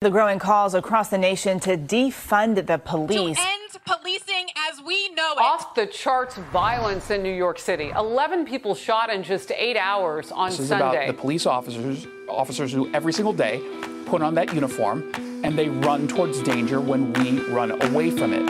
The growing calls across the nation to defund the police. To end policing as we know it. Off the charts violence in New York City. 11 people shot in just eight hours on this is Sunday. about the police officers, officers who every single day put on that uniform and they run towards danger when we run away from it.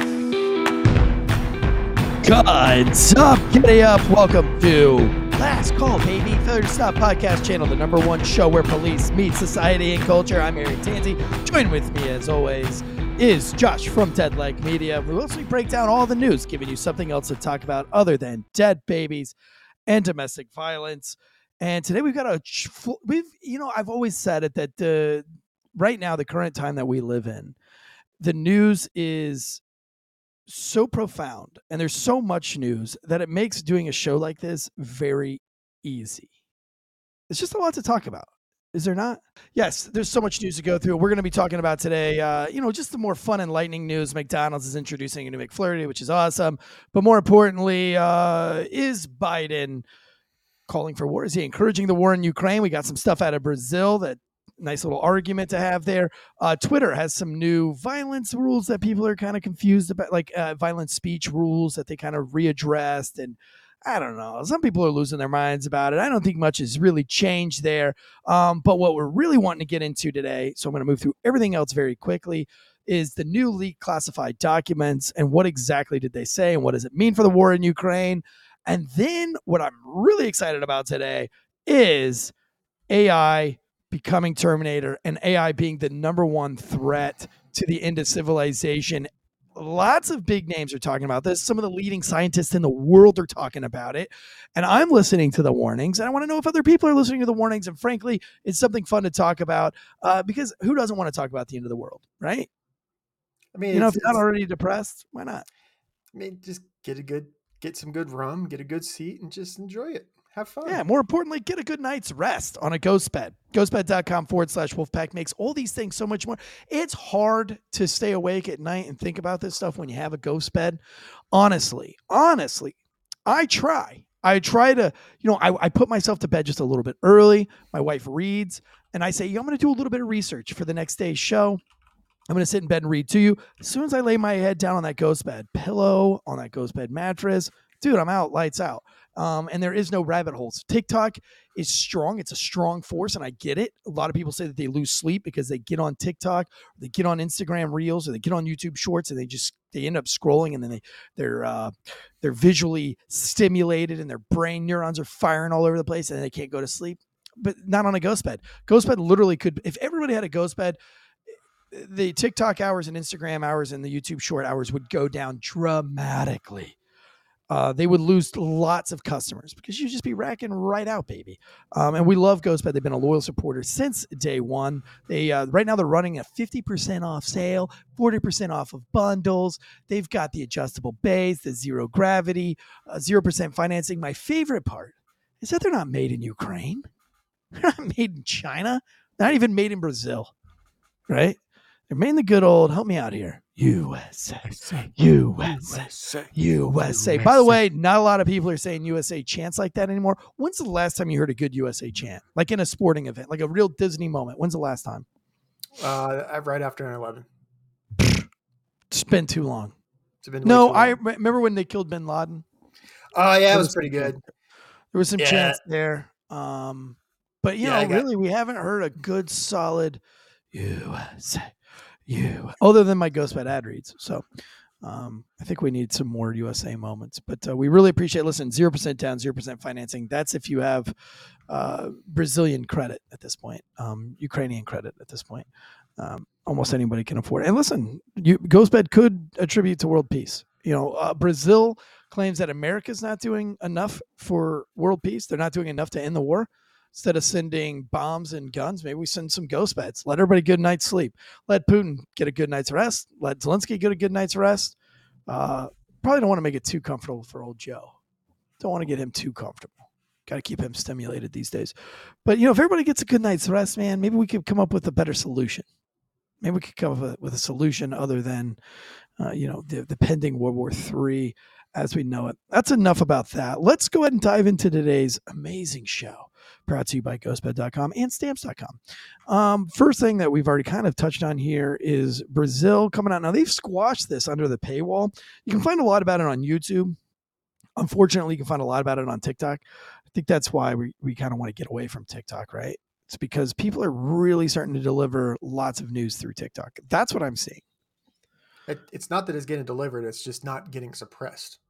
What's up? Giddy up. Welcome to Last Call, baby. Third Stop Podcast Channel, the number one show where police meet society and culture. I'm Eric Tansey. Join with me, as always, is Josh from Dead Like Media. We mostly break down all the news, giving you something else to talk about other than dead babies and domestic violence. And today we've got a we've you know I've always said it that the right now the current time that we live in, the news is so profound and there's so much news that it makes doing a show like this very easy. It's just a lot to talk about. Is there not? Yes, there's so much news to go through. We're going to be talking about today, uh, you know, just the more fun and lightning news. McDonald's is introducing a new McFlurry, which is awesome. But more importantly, uh, is Biden calling for war? Is he encouraging the war in Ukraine? We got some stuff out of Brazil that nice little argument to have there. Uh, Twitter has some new violence rules that people are kind of confused about, like uh, violent speech rules that they kind of readdressed. And I don't know, some people are losing their minds about it. I don't think much has really changed there. Um, but what we're really wanting to get into today, so I'm going to move through everything else very quickly. Is the new classified documents and what exactly did they say and what does it mean for the war in Ukraine? And then what I'm really excited about today is AI becoming Terminator and AI being the number one threat to the end of civilization. Lots of big names are talking about this. Some of the leading scientists in the world are talking about it. And I'm listening to the warnings. And I want to know if other people are listening to the warnings. And frankly, it's something fun to talk about uh, because who doesn't want to talk about the end of the world, right? I mean, you know, if you're not already depressed, why not? I mean, just get a good, get some good rum, get a good seat, and just enjoy it. Have fun. Yeah, more importantly, get a good night's rest on a ghost bed. Ghostbed.com forward slash wolfpack makes all these things so much more. It's hard to stay awake at night and think about this stuff when you have a ghost bed. Honestly, honestly, I try. I try to, you know, I, I put myself to bed just a little bit early. My wife reads, and I say, I'm going to do a little bit of research for the next day's show. I'm going to sit in bed and read to you. As soon as I lay my head down on that ghost bed, pillow on that ghost bed mattress, dude, I'm out, lights out um, and there is no rabbit holes. TikTok is strong; it's a strong force, and I get it. A lot of people say that they lose sleep because they get on TikTok, they get on Instagram Reels, or they get on YouTube Shorts, and they just they end up scrolling, and then they they're uh, they're visually stimulated, and their brain neurons are firing all over the place, and they can't go to sleep. But not on a ghost bed. Ghost bed literally could, if everybody had a ghost bed, the TikTok hours and Instagram hours and the YouTube short hours would go down dramatically uh, they would lose lots of customers because you'd just be racking right out, baby. Um, and we love GhostBed. They've been a loyal supporter since day one. They uh, right now they're running a fifty percent off sale, forty percent off of bundles. They've got the adjustable base, the zero gravity, uh, zero percent financing. My favorite part is that they're not made in Ukraine. They're not made in China. Not even made in Brazil, right? They're the good old. Help me out here. USA, USA, USA. By the way, not a lot of people are saying USA chants like that anymore. When's the last time you heard a good USA chant, like in a sporting event, like a real Disney moment? When's the last time? Uh, right after 9/11. It's been too long. Been no, long. I remember when they killed Bin Laden. Oh yeah, it was, was pretty good. There was some yeah. chants there, um, but you yeah, know, really, we haven't heard a good, solid USA you other than my ghost bed ad reads so um, I think we need some more USA moments, but uh, we really appreciate. Listen, zero percent down, zero percent financing. That's if you have uh, Brazilian credit at this point, um, Ukrainian credit at this point. Um, almost anybody can afford it. And listen, you, Ghostbed could attribute to world peace. You know, uh, Brazil claims that America's not doing enough for world peace. They're not doing enough to end the war instead of sending bombs and guns, maybe we send some ghost beds. Let everybody good night's sleep. Let Putin get a good night's rest. Let Zelensky get a good night's rest. Uh, probably don't want to make it too comfortable for old Joe. Don't want to get him too comfortable. Got to keep him stimulated these days. But you know, if everybody gets a good night's rest, man, maybe we could come up with a better solution. Maybe we could come up with a solution other than, uh, you know, the, the pending World War III as we know it. That's enough about that. Let's go ahead and dive into today's amazing show. Brought to you by ghostbed.com and stamps.com. Um, first thing that we've already kind of touched on here is Brazil coming out. Now, they've squashed this under the paywall. You can find a lot about it on YouTube. Unfortunately, you can find a lot about it on TikTok. I think that's why we, we kind of want to get away from TikTok, right? It's because people are really starting to deliver lots of news through TikTok. That's what I'm seeing. It, it's not that it's getting delivered; it's just not getting suppressed.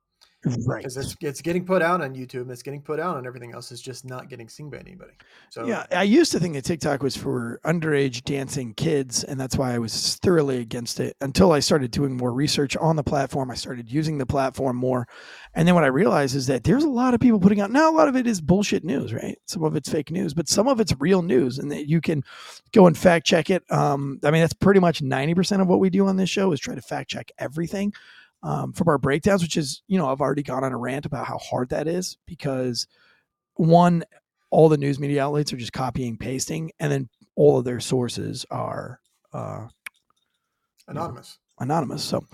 Right. Because it's it's getting put out on YouTube, and it's getting put out on everything else. It's just not getting seen by anybody. So Yeah, I used to think that TikTok was for underage dancing kids, and that's why I was thoroughly against it until I started doing more research on the platform. I started using the platform more. And then what I realized is that there's a lot of people putting out now, a lot of it is bullshit news, right? Some of it's fake news, but some of it's real news, and that you can go and fact check it. Um, I mean, that's pretty much 90% of what we do on this show is try to fact check everything um, from our breakdowns, which is, you know, I've already gone on a rant about how hard that is because one, all the news media outlets are just copying, pasting, and then all of their sources are uh, anonymous. anonymous. So,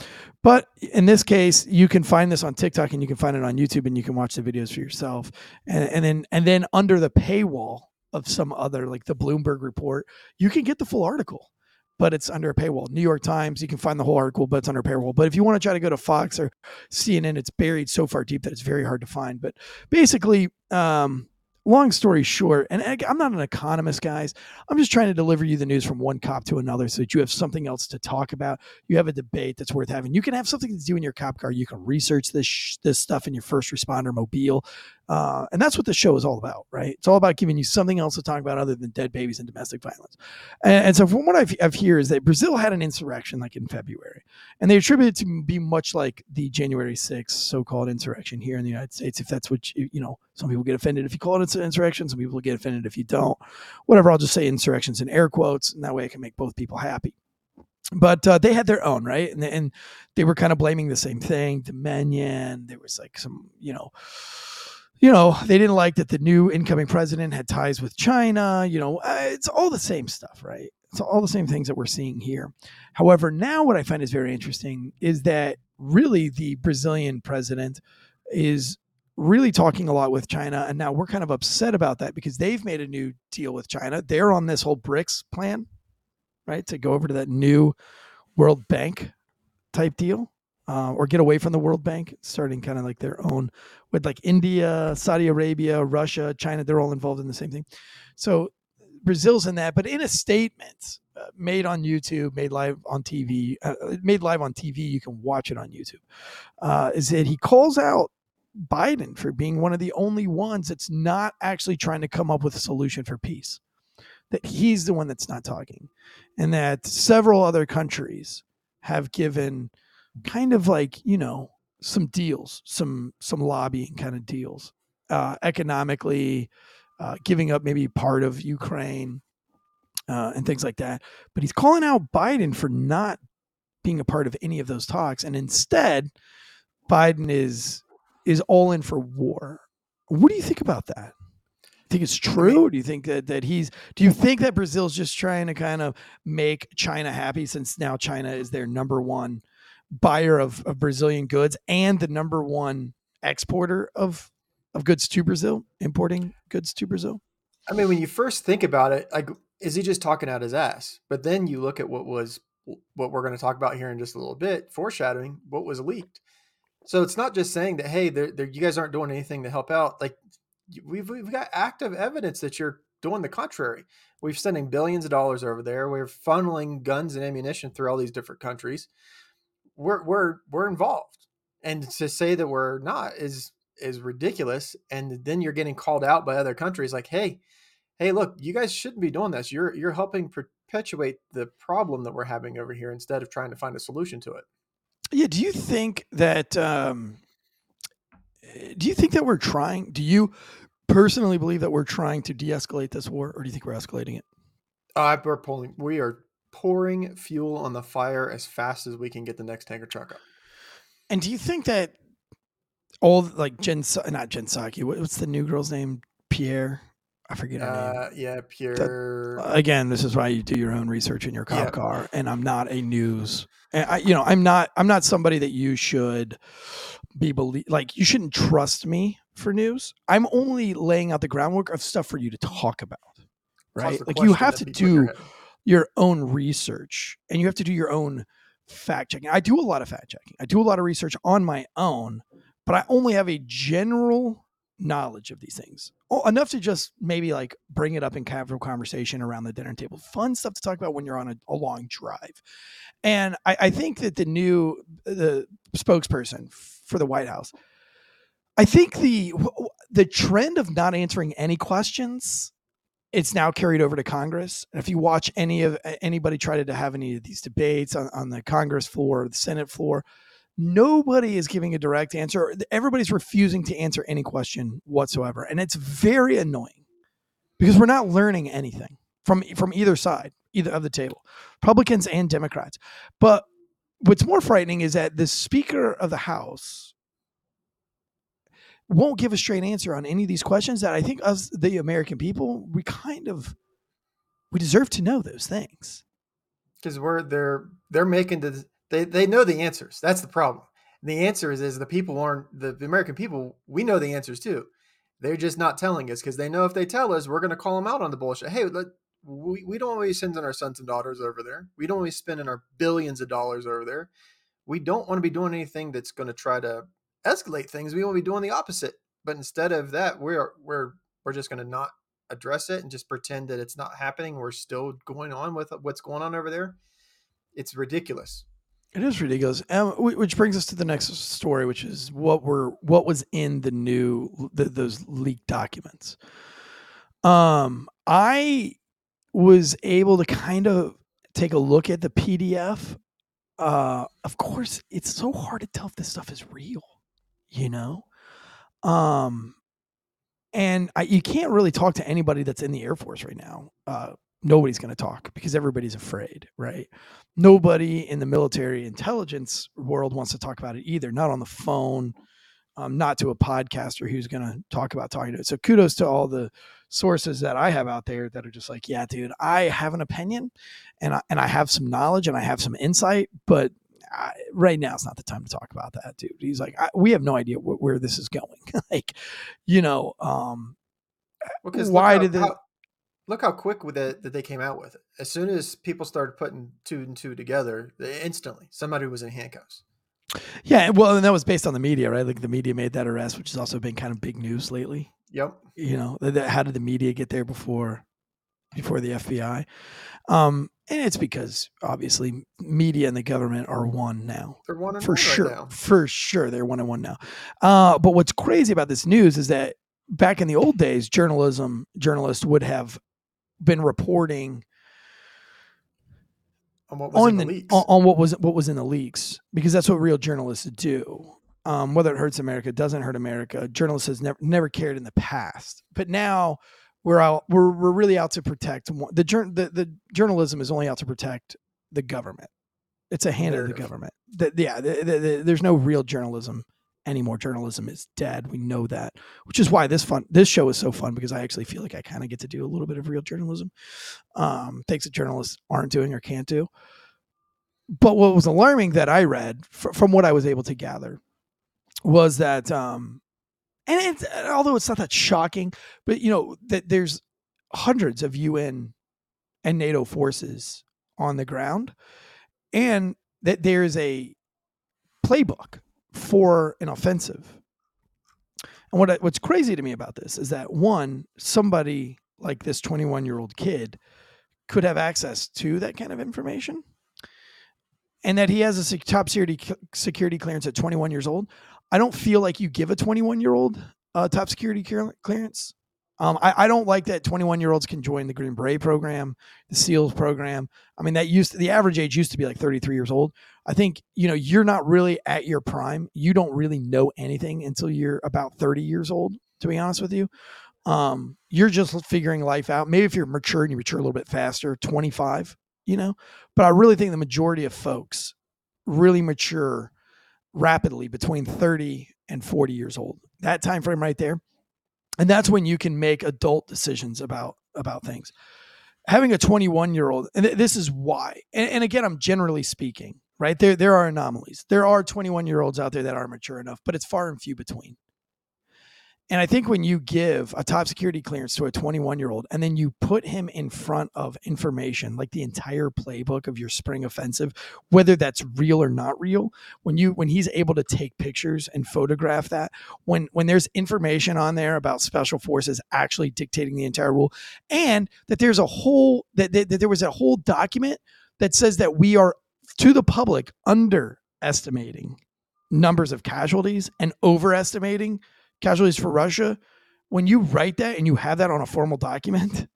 but in this case, you can find this on TikTok and you can find it on YouTube and you can watch the videos for yourself. And, and then and then under the paywall of some other like the Bloomberg report, you can get the full article. But it's under a paywall. New York Times, you can find the whole article, but it's under a paywall. But if you want to try to go to Fox or CNN, it's buried so far deep that it's very hard to find. But basically, um, long story short, and I'm not an economist, guys. I'm just trying to deliver you the news from one cop to another so that you have something else to talk about. You have a debate that's worth having. You can have something to do in your cop car. You can research this sh- this stuff in your first responder mobile, uh, and that's what the show is all about, right? It's all about giving you something else to talk about other than dead babies and domestic violence. And, and so, from what I've, I've hear is that Brazil had an insurrection like in February, and they attribute it to be much like the January 6th so-called insurrection here in the United States. If that's what you, you know, some people get offended if you call it an insurrection. Some people get offended if you don't. Whatever. I'll just say insurrections in air quotes, and that way I can make both people happy. But uh, they had their own, right? And, and they were kind of blaming the same thing. Dominion. There was like some, you know, you know, they didn't like that the new incoming president had ties with China. You know, uh, it's all the same stuff, right? It's all the same things that we're seeing here. However, now what I find is very interesting is that really the Brazilian president is really talking a lot with China. And now we're kind of upset about that because they've made a new deal with China. They're on this whole BRICS plan, right? To go over to that new World Bank type deal. Uh, or get away from the World Bank, starting kind of like their own with like India, Saudi Arabia, Russia, China. They're all involved in the same thing. So Brazil's in that, but in a statement uh, made on YouTube, made live on TV, uh, made live on TV, you can watch it on YouTube. Uh, is that he calls out Biden for being one of the only ones that's not actually trying to come up with a solution for peace. That he's the one that's not talking, and that several other countries have given kind of like you know some deals, some some lobbying kind of deals, uh, economically, uh, giving up maybe part of Ukraine uh, and things like that. But he's calling out Biden for not being a part of any of those talks, and instead, Biden is is all in for war. What do you think about that? think it's true? Do you think that, that he's do you think that Brazil's just trying to kind of make China happy since now China is their number one buyer of, of Brazilian goods and the number one exporter of of goods to Brazil, importing goods to Brazil? I mean, when you first think about it, like, is he just talking out his ass? But then you look at what was what we're going to talk about here in just a little bit, foreshadowing what was leaked. So it's not just saying that, hey, they're, they're, you guys aren't doing anything to help out. Like, we've we've got active evidence that you're doing the contrary. We're sending billions of dollars over there. We're funneling guns and ammunition through all these different countries. We're we're we're involved, and to say that we're not is is ridiculous. And then you're getting called out by other countries, like, hey, hey, look, you guys shouldn't be doing this. You're you're helping perpetuate the problem that we're having over here instead of trying to find a solution to it. Yeah. Do you think that? Um, do you think that we're trying? Do you personally believe that we're trying to de-escalate this war, or do you think we're escalating it? Uh, we're pulling. We are pouring fuel on the fire as fast as we can get the next tanker truck up. And do you think that all like Jen, not Jen Psaki, what's the new girl's name? Pierre. I forget her name. Uh, yeah, Pierre. Again, this is why you do your own research in your cop Yeah. car. And I'm not a news. and I, you know, I'm not. I'm not somebody that you should be believe. Like you shouldn't trust me for news. I'm only laying out the groundwork of stuff for you to talk about. Right? Like you have to be put in your do head. Your own research and you have to do your own fact checking. I do a lot of fact checking. I do a lot of research on my own, but I only have a general knowledge of these things. Enough to just maybe like bring it up in casual conversation around the dinner table. Fun stuff to talk about when you're on a, a long drive. And I, I think that the new the spokesperson for the White House, I think the the trend of not answering any questions it's now carried over to Congress. And if you watch any of anybody try to have any of these debates on, on the Congress floor or the Senate floor, nobody is giving a direct answer. Everybody's refusing to answer any question whatsoever. And it's very annoying because we're not learning anything from from either side, either of the table, Republicans and Democrats. But what's more frightening is that the Speaker of the House won't give a straight answer on any of these questions that I think us the American people we kind of we deserve to know those things. because we're they're they're making the they they know the answers. That's the problem. The answer is is the people aren't the, the American people. We know the answers too. They're just not telling us because they know if they tell us, we're going to call them out on the bullshit. Hey, let, we we don't always send in our sons and daughters over there. We don't always spending our billions of dollars over there. We don't want to be doing anything that's going to try to escalate things. We to be doing the opposite. But instead of that, we're we're we're just going to not address it and just pretend that it's not happening. We're still going on with what's going on over there. It's ridiculous. It is ridiculous. Um, which brings us to the next story, which is what were what was in the new the, those leaked documents. Um, I was able to kind of take a look at the PDF. Uh, of course, it's so hard to tell if this stuff is real, you know. Um, and I, you can't really talk to anybody that's in the Air Force right now. Uh, nobody's going to talk because everybody's afraid, right? Nobody in the military intelligence world wants to talk about it either. Not on the phone, um, not to a podcaster who's going to talk about talking to it. So kudos to all the sources that I have out there that are just like, yeah, dude, I have an opinion, and I and I have some knowledge and I have some insight, but I, right now it's not the time to talk about that, dude. He's like, I, we have no idea wh- where this is going. like, you know, um, Because Why look how, did the- how, look how quick with it that they came out with it. As soon as people started putting two and two together, they, instantly somebody was in handcuffs. yeah, well, and that was based on the media, right? Like the media made that arrest, which has also been kind of big news lately. Yep. you know th- th- how did the media get there before before the fbi um and it's because obviously media and the government are one now They're one for one sure right for sure they're one and one now uh but what's crazy about this news is that back in the old days journalism journalists would have been reporting On what was on in the, the, leaks. on, on what was what was in the leaks because that's what real journalists do. Um, whether it hurts America, doesn't hurt America. Journalists has never never cared in the past, but now we're out. We're we're really out to protect the jour- the the journalism is only out to protect the government. It's a hand of the government. The, yeah, the, the, the, there's no real journalism anymore. Journalism is dead. We know that, which is why this fun this show is so fun because I actually feel like I kind of get to do a little bit of real journalism. Um, things that journalists aren't doing or can't do. But what was alarming that I read fr- from what I was able to gather was that, um, and it's, although it's not that shocking, but you know that there's hundreds of UN and NATO forces on the ground, and that there's a playbook for an offensive. And what what's crazy to me about this is that one, somebody like this 21 year old kid could have access to that kind of information, and that he has a top security security clearance at 21 years old. I don't feel like you give a 21 year old uh, top security clearance. Um, I, I don't like that 21 year olds can join the Green Beret program, the SEALs program. I mean, that used to, the average age used to be like 33 years old. I think you know you're not really at your prime. You don't really know anything until you're about 30 years old. To be honest with you, um, you're just figuring life out. Maybe if you're mature and you mature a little bit faster, 25, you know. But I really think the majority of folks really mature rapidly between 30 and 40 years old. That time frame right there, and that's when you can make adult decisions about about things. Having a 21 year old and th- this is why and, and again i'm generally speaking right? There there are anomalies. There are 21 year olds out there that are mature enough but it's far and few between and I think when you give a top security clearance to a 21 year old and then you put him in front of information like the entire playbook of your spring offensive, whether that's real or not real, when you when he's able to take pictures and photograph that, when when there's information on there about special forces actually dictating the entire rule, and that there's a whole that, that, that there was a whole document that says that we are to the public underestimating numbers of casualties and overestimating casualties for Russia, when you write that and you have that on a formal document,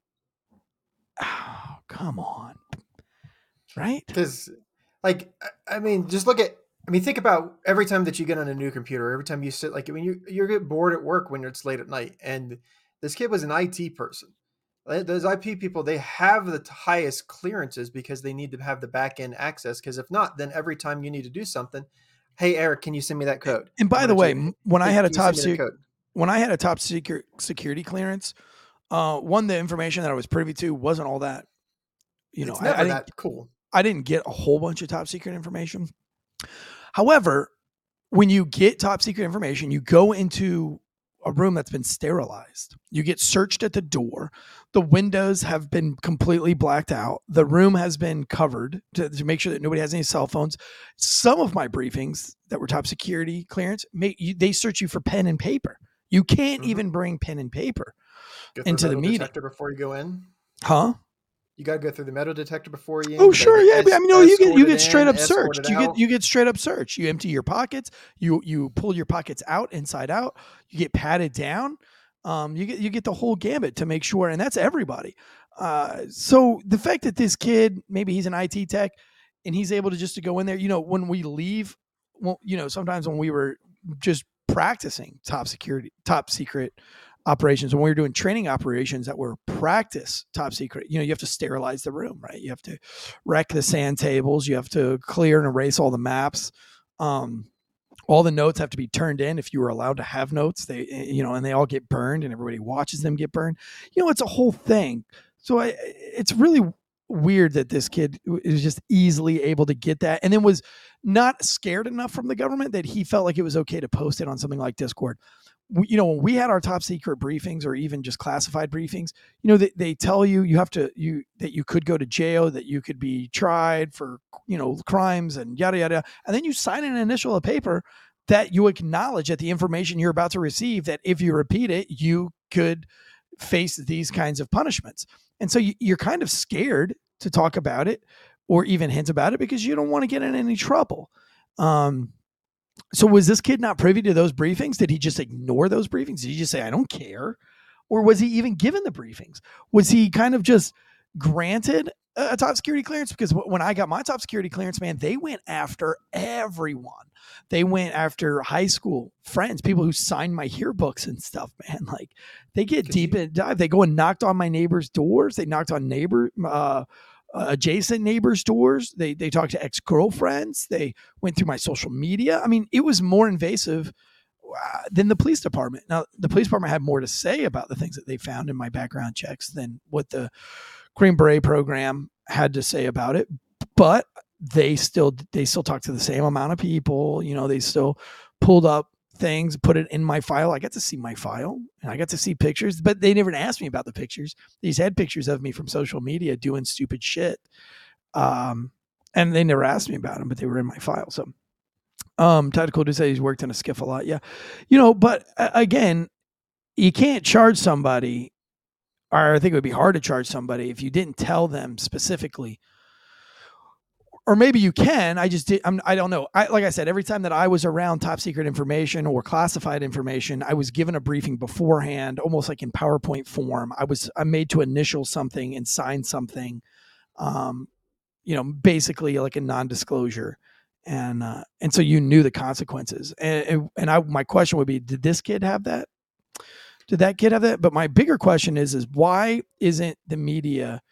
oh, come on. Right? Because, like, I mean, just look at, I mean, think about every time that you get on a new computer, every time you sit, like, I mean, you, you get bored at work when it's late at night. And this kid was an IT person. Those IP people, they have the highest clearances because they need to have the back end access. Because if not, then every time you need to do something, hey Eric, can you send me that code? And by the way, you, when I had a top secret when I had a top secret security clearance, uh, one the information that I was privy to wasn't all that. You know, I, I, didn't, cool. I didn't get a whole bunch of top secret information. However, when you get top secret information, you go into a room that's been sterilized. You get searched at the door. The windows have been completely blacked out. The room has been covered to, to make sure that nobody has any cell phones. Some of my briefings that were top security clearance, may, you, they search you for pen and paper. You can't mm-hmm. even bring pen and paper into the meeting before you go in. Huh? You got to go through the metal detector before you. Oh sure, yeah. I mean, no, you get you get straight in, up searched. You get you get straight up searched. You empty your pockets. You you pull your pockets out inside out. You get patted down. Um, you get you get the whole gambit to make sure, and that's everybody. Uh, so the fact that this kid maybe he's an IT tech and he's able to just to go in there, you know, when we leave, well, you know, sometimes when we were just practicing top security, top secret operations. When we were doing training operations that were practice top secret, you know, you have to sterilize the room, right? You have to wreck the sand tables. You have to clear and erase all the maps. Um, all the notes have to be turned in if you were allowed to have notes. They, eh, you know, and they all get burned, and everybody watches them get burned. You know, it's a whole thing. So I, it's really weird that this kid is just easily able to get that and then was not scared enough from the government that he felt like it was okay to post it on something like discord you know when we had our top secret briefings or even just classified briefings you know they, they tell you you have to you that you could go to jail that you could be tried for you know crimes and yada yada and then you sign an initial a paper that you acknowledge that the information you're about to receive that if you repeat it you could face these kinds of punishments and so you, are kind of scared to talk about it or even hint about it because you don't want to get in any trouble. Um, so was this kid not privy to those briefings? Did he just ignore those briefings? Did he just say, I don't care? Or was he even given the briefings? Was he kind of just granted a top security clearance because when I got my top security clearance, man, they went after everyone. They went after high school friends, people who signed my yearbooks and stuff, man. Like they get deep in dive. They go and knocked on my neighbors' doors. They knocked on neighbor uh, adjacent neighbors' doors. They they talked to ex girlfriends. They went through my social media. I mean, it was more invasive uh, than the police department. Now, the police department had more to say about the things that they found in my background checks than what the Green Beret program had to say about it, but they still they still talked to the same amount of people. You know, they still pulled up things, put it in my file. I got to see my file and I got to see pictures, but they never asked me about the pictures. These had pictures of me from social media doing stupid shit. Um, and they never asked me about them, but they were in my file. So, um, Tactical to say he's worked in a SCIF a lot. Yeah. You know, but uh, again, you can't charge somebody or I think it would be hard to charge somebody if you didn't tell them specifically. Or maybe you can. I just did. I'm, I don't know. I, like I said, every time that I was around top secret information or classified information, I was given a briefing beforehand, almost like in PowerPoint form. I was I'm made to initial something and sign something, um, you know, basically like a non-disclosure, and uh, and so you knew the consequences. And and I my question would be, did this kid have that? Did that kid have that? But my bigger question is, is why isn't the media,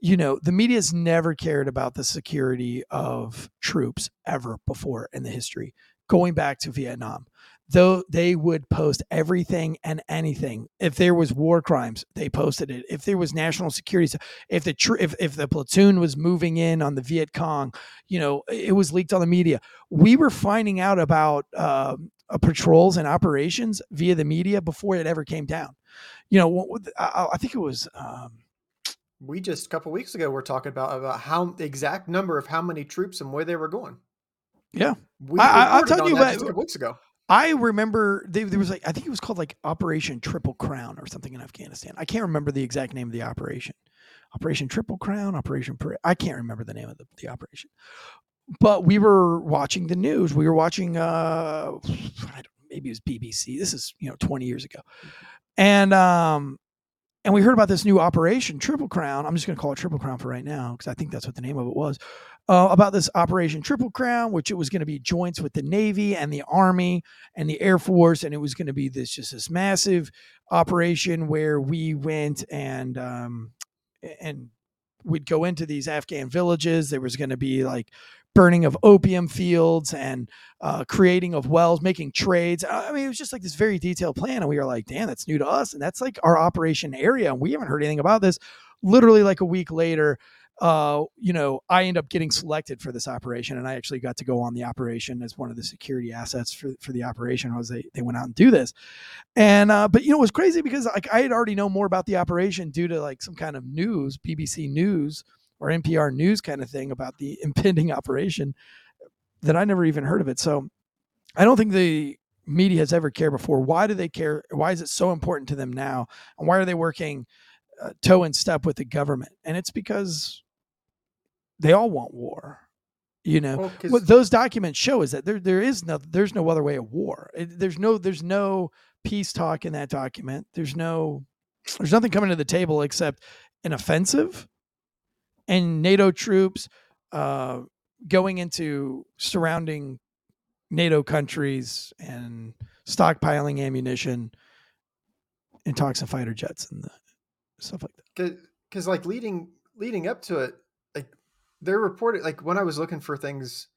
you know, the media's never cared about the security of troops ever before in the history, going back to Vietnam. though they would post everything and anything. If there was war crimes, they posted it. If there was national security, if the tr- if if the platoon was moving in on the Viet Cong, you know, it was leaked on the media. We were finding out about uh, uh, patrols and operations via the media before it ever came down. You know, I, I think it was. Um, we just a couple weeks ago were talking about about how the exact number of how many troops and where they were going. Yeah, we I, will tell you a couple weeks ago. I remember they, there was like I think it was called like Operation Triple Crown or something in Afghanistan. I can't remember the exact name of the operation. Operation Triple Crown, Operation Parade. I can't remember the name of the, the operation. But we were watching the news. We were watching uh maybe it was BBC. This is, you know, 20 years ago. And um and we heard about this new operation, Triple Crown. I'm just going to call it Triple Crown for right now because I think that's what the name of it was. Uh, about this Operation Triple Crown, which it was going to be joints with the Navy and the Army and the Air Force, and it was going to be this just this massive operation where we went and um, and we'd go into these Afghan villages. There was going to be like burning of opium fields and uh, creating of wells, making trades. I mean, it was just like this very detailed plan. And we were like, damn, that's new to us. And that's like our operation area. And we haven't heard anything about this. Literally, like a week later, uh, you know, I end up getting selected for this operation, and I actually got to go on the operation as one of the security assets for, for the operation. Was they they went out and do this, and uh, but you know it was crazy because like I had already know more about the operation due to like some kind of news, BBC News, or NPR news kind of thing about the impending operation that I never even heard of it. So I don't think the media has ever cared before. Why do they care? Why is it so important to them now? And why are they working uh, toe in step with the government? And it's because they all want war. You know well, what those documents show is that there there is no there's no other way of war. It, there's no there's no peace talk in that document. There's no there's nothing coming to the table except an offensive and NATO troops uh, going into surrounding NATO countries and stockpiling ammunition and toxin fighter jets and the, stuff like that. Because like leading leading up to it, like they're reported like when I was looking for things,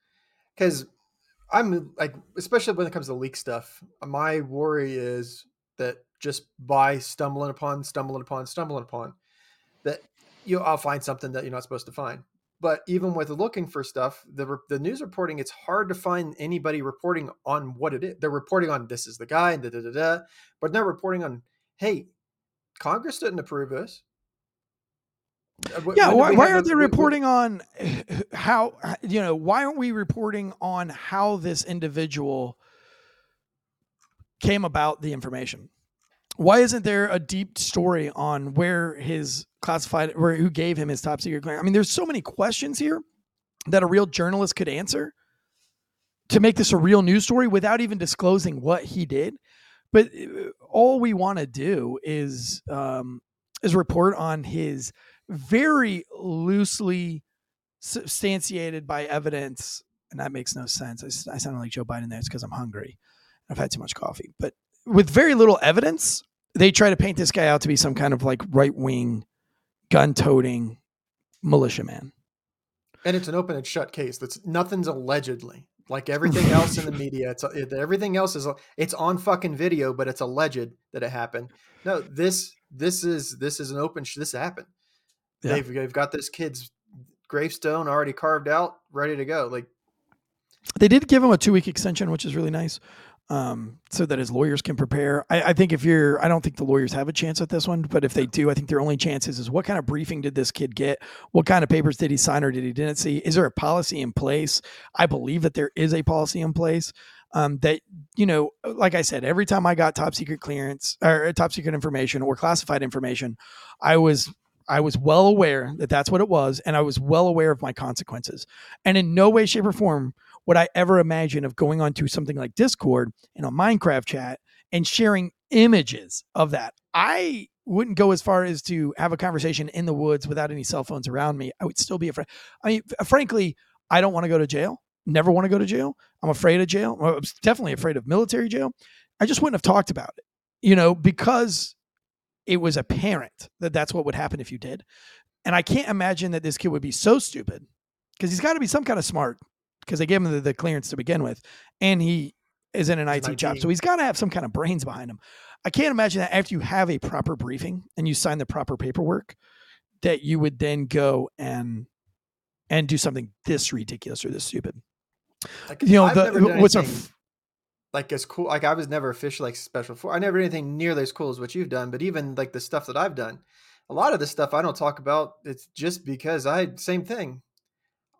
because I'm like especially when it comes to leak stuff, my worry is that just by stumbling upon, stumbling upon, stumbling upon, that you I'll find something that you're not supposed to find. But even with looking for stuff, the the news reporting, it's hard to find anybody reporting on what it is. They're reporting on this is the guy, da da da da, but they're reporting on, hey, Congress didn't approve this. Uh, yeah, why, why aren't they reporting on how you know? Why aren't we reporting on how this individual came about the information? Why isn't there a deep story on where his classified where who gave him his top secret clearance? I mean, there's so many questions here that a real journalist could answer to make this a real news story without even disclosing what he did. But uh, all we want to do is um, is report on his very loosely substantiated by evidence, and that makes no sense. I, I sound like Joe Biden there. It's because I'm hungry. I've had too much coffee, but with very little evidence, they try to paint this guy out to be some kind of like right wing, gun toting militiaman. And it's an open and shut case. That's nothing's allegedly like everything else in the media. It's it, everything else is it's on fucking video, but it's alleged that it happened. No, this this is this is an open. This happened. Yeah. They've they've got this kid's gravestone already carved out, ready to go. Like they did give him a two week extension, which is really nice um, so that his lawyers can prepare. I, I, think if you're, I don't think the lawyers have a chance at this one, but if they do, I think their only chances is what kind of briefing did this kid get? What kind of papers did he sign or did he didn't see? Is there a policy in place? I believe that there is a policy in place. Um, that you know, like I said, every time I got top secret clearance or top secret information or classified information, I was I was well aware that that's what it was, and I was well aware of my consequences. And in no way, shape, or form would I ever imagine of going onto something like Discord in a Minecraft chat and sharing images of that. I wouldn't go as far as to have a conversation in the woods without any cell phones around me. I would still be afraid. I mean, frankly, I don't want to go to jail. Never want to go to jail. I'm afraid of jail. I'm definitely afraid of military jail. I just wouldn't have talked about it, you know, because it was apparent that that's what would happen if you did. And I can't imagine that this kid would be so stupid because he's got to be some kind of smart because they gave him the, the, clearance to begin with, and he is in an IT job. So he's got to have some kind of brains behind him. I can't imagine that after you have a proper briefing and you sign the proper paperwork, that you would then go and and do something this ridiculous or this stupid. Like, You know, I've the- what's a like as cool. Like I was never official like special for. I never did anything nearly as cool as what you've done. But even like the stuff that I've done, a lot of the stuff I don't talk about. It's just because I same thing.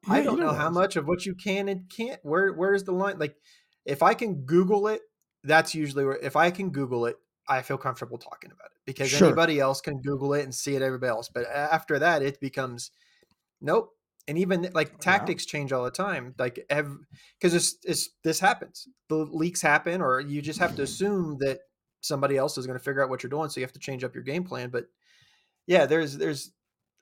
Yeah, I don't know how much of what you can and can't. Where where is the line? Like if I can Google it, that's usually where. If I can Google it, I feel comfortable talking about it because Sure. anybody else can Google it and see it. Everybody else, but after that, it becomes nope. And even like oh, Yeah. tactics change all the time. Like because it's, it's this happens. The leaks happen, or you just have to assume that somebody else is going to figure out what you're doing, so you have to change up your game plan. But yeah, there's there's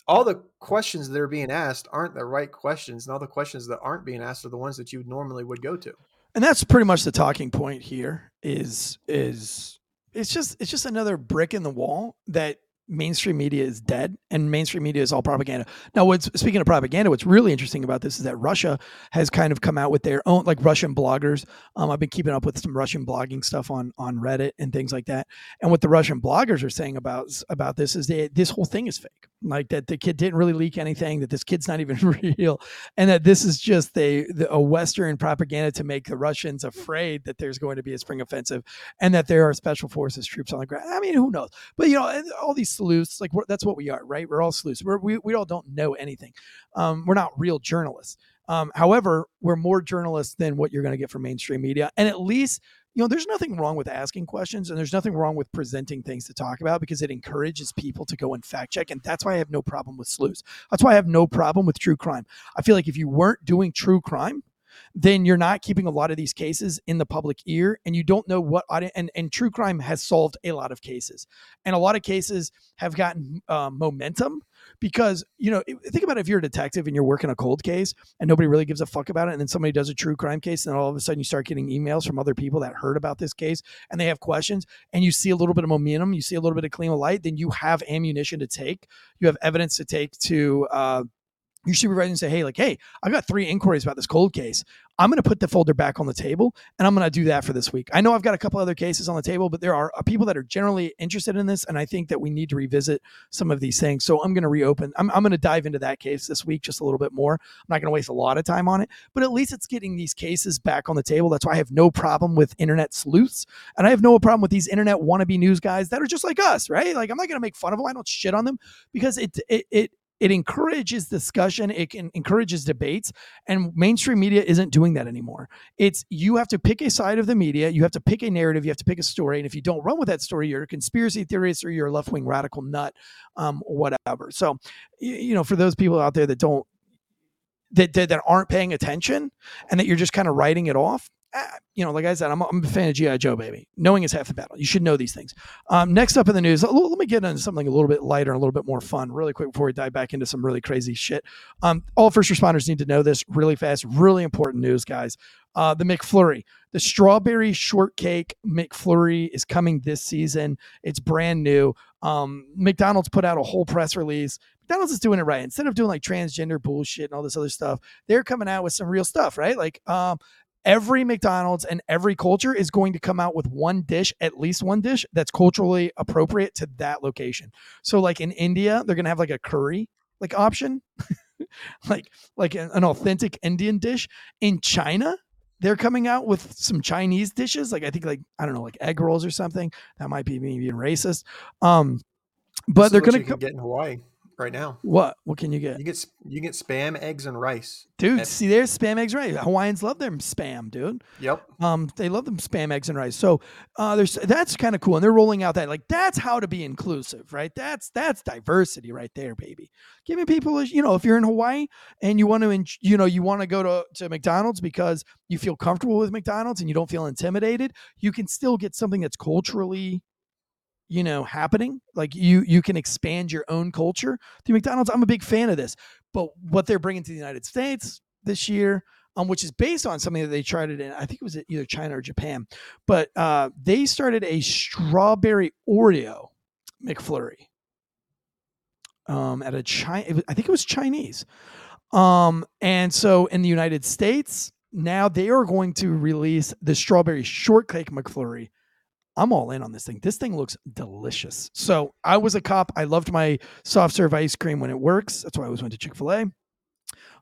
all the questions that are being asked aren't the right questions, and all the questions that aren't being asked are the ones that you normally would go to. and that's pretty much the talking point here is is it's just it's just another brick in the wall that mainstream media is dead and mainstream media is all propaganda. Now what's speaking of propaganda what's really interesting about this is that russia has kind of come out with their own like russian bloggers. Um, i've been keeping up with some russian blogging stuff on on reddit and things like that. And what the russian bloggers are saying about about this is that this whole thing is fake like that the kid didn't really leak anything that this kid's not even real and that this is just a a Western propaganda to make the Russians afraid that there's going to be a spring offensive, and that there are special forces troops on the ground. I mean, who knows? But you know, all these sleuths, like that's what we are, right? We're all sleuths. We're, we we all don't know anything. Um, we're not real journalists. Um, however, we're more journalists than what you're going to get from mainstream media, and at least you know, there's nothing wrong with asking questions and there's nothing wrong with presenting things to talk about because it encourages people to go and fact check. And that's why I have no problem with sleuths. That's why I have no problem with true crime. I feel like if you weren't doing true crime, then you're not keeping a lot of these cases in the public ear and you don't know what audi- and, and true crime has solved a lot of cases and a lot of cases have gotten uh, momentum because you know think about if you're a detective and you're working a cold case and nobody really gives a fuck about it and then somebody does a true crime case and then all of a sudden you start getting emails from other people that heard about this case and they have questions and you see a little bit of momentum you see a little bit of clean light then you have ammunition to take. You have evidence to take to uh, your supervisor and say, hey, like, hey, I've got three inquiries about this cold case. I'm going to put the folder back on the table and I'm going to do that for this week. I know I've got a couple other cases on the table, but there are uh, people that are generally interested in this. And I think that we need to revisit some of these things. So I'm going to reopen, I'm, I'm going to dive into that case this week just a little bit more. I'm not going to waste a lot of time on it, but at least it's getting these cases back on the table. That's why I have no problem with internet sleuths. And I have no problem with these internet wannabe news guys that are just like us, right? Like, I'm not going to make fun of them. I don't shit on them because it, it, it, it encourages discussion it can encourages debates and mainstream media isn't doing that anymore. It's you have to pick a side of the media you have to pick a narrative you have to pick a story and if you don't run with that story you're a conspiracy theorist or you're a left-wing radical nut um, whatever. So you, you know for those people out there that don't that, that that aren't paying attention and that you're just kind of writing it off ah, you know, like I said, I'm, I'm a fan of G.I. Joe, baby. Knowing is half the battle. You should know these things. Um, next up in the news, let, let me get into something a little bit lighter and a little bit more fun, really quick before we dive back into some really crazy shit. Um, all first responders need to know this really fast. Really important news, guys. Uh, the McFlurry, the strawberry shortcake McFlurry is coming this season. It's brand new. Um, McDonald's put out a whole press release. McDonald's is doing it right. Instead of doing like transgender bullshit and all this other stuff, they're coming out with some real stuff, right? Like, um, every McDonald's and every culture is going to come out with one dish, at least one dish that's culturally appropriate to that location. So, like in India, they're gonna have like a curry like option, like like an, authentic Indian dish. In China, they're coming out with some Chinese dishes, like I think like I don't know, like egg rolls or something. That might be me being racist. Um, but they're gonna you co- get in Hawaii right now. what? What can you get? You get you get spam, eggs, and rice. Dude, At- see, there's spam eggs right. Hawaiians love their spam, dude. Yep. Um, they love them spam eggs and rice. So uh, there's that's kind of cool, and they're rolling out that like that's how to be inclusive, right? That's that's diversity right there, baby. Giving people, you know, if you're in Hawaii and you want to, you know, you want to go to to McDonald's because you feel comfortable with McDonald's and you don't feel intimidated, you can still get something that's culturally you know happening like you you can expand your own culture through mcdonald's i'm a big fan of this but what they're bringing to the united states this year um, which is based on something that they tried it in i think it was either china or japan but uh, they started a strawberry oreo mcflurry um, at a china i think it was chinese um, and so in the united states now they are going to release the strawberry shortcake McFlurry. I'm all in on this thing. This thing looks delicious. So I was a cop. I loved my soft serve ice cream when it works. That's why I always went to Chick fil A.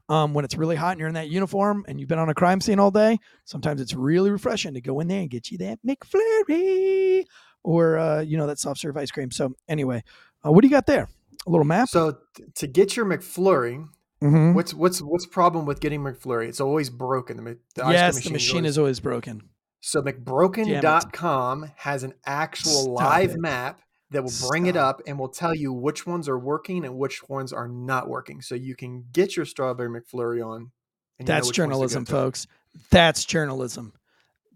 Um, when it's really hot and you're in that uniform and you've been on a crime scene all day, sometimes it's really refreshing to go in there and get you that McFlurry or, uh, you know, that soft serve ice cream. So, anyway, uh, what do you got there? A little map? So to get your McFlurry, Mhm. what's what's what's problem with getting McFlurry? It's always broken. The, the yes, cream the machine always- is always broken. So McBroken.com has an actual Stop live it. map that will bring it up and will tell you which ones are working and which ones are not working. So you can get your strawberry McFlurry on. and That's which ones to go journalism, folks. That's journalism.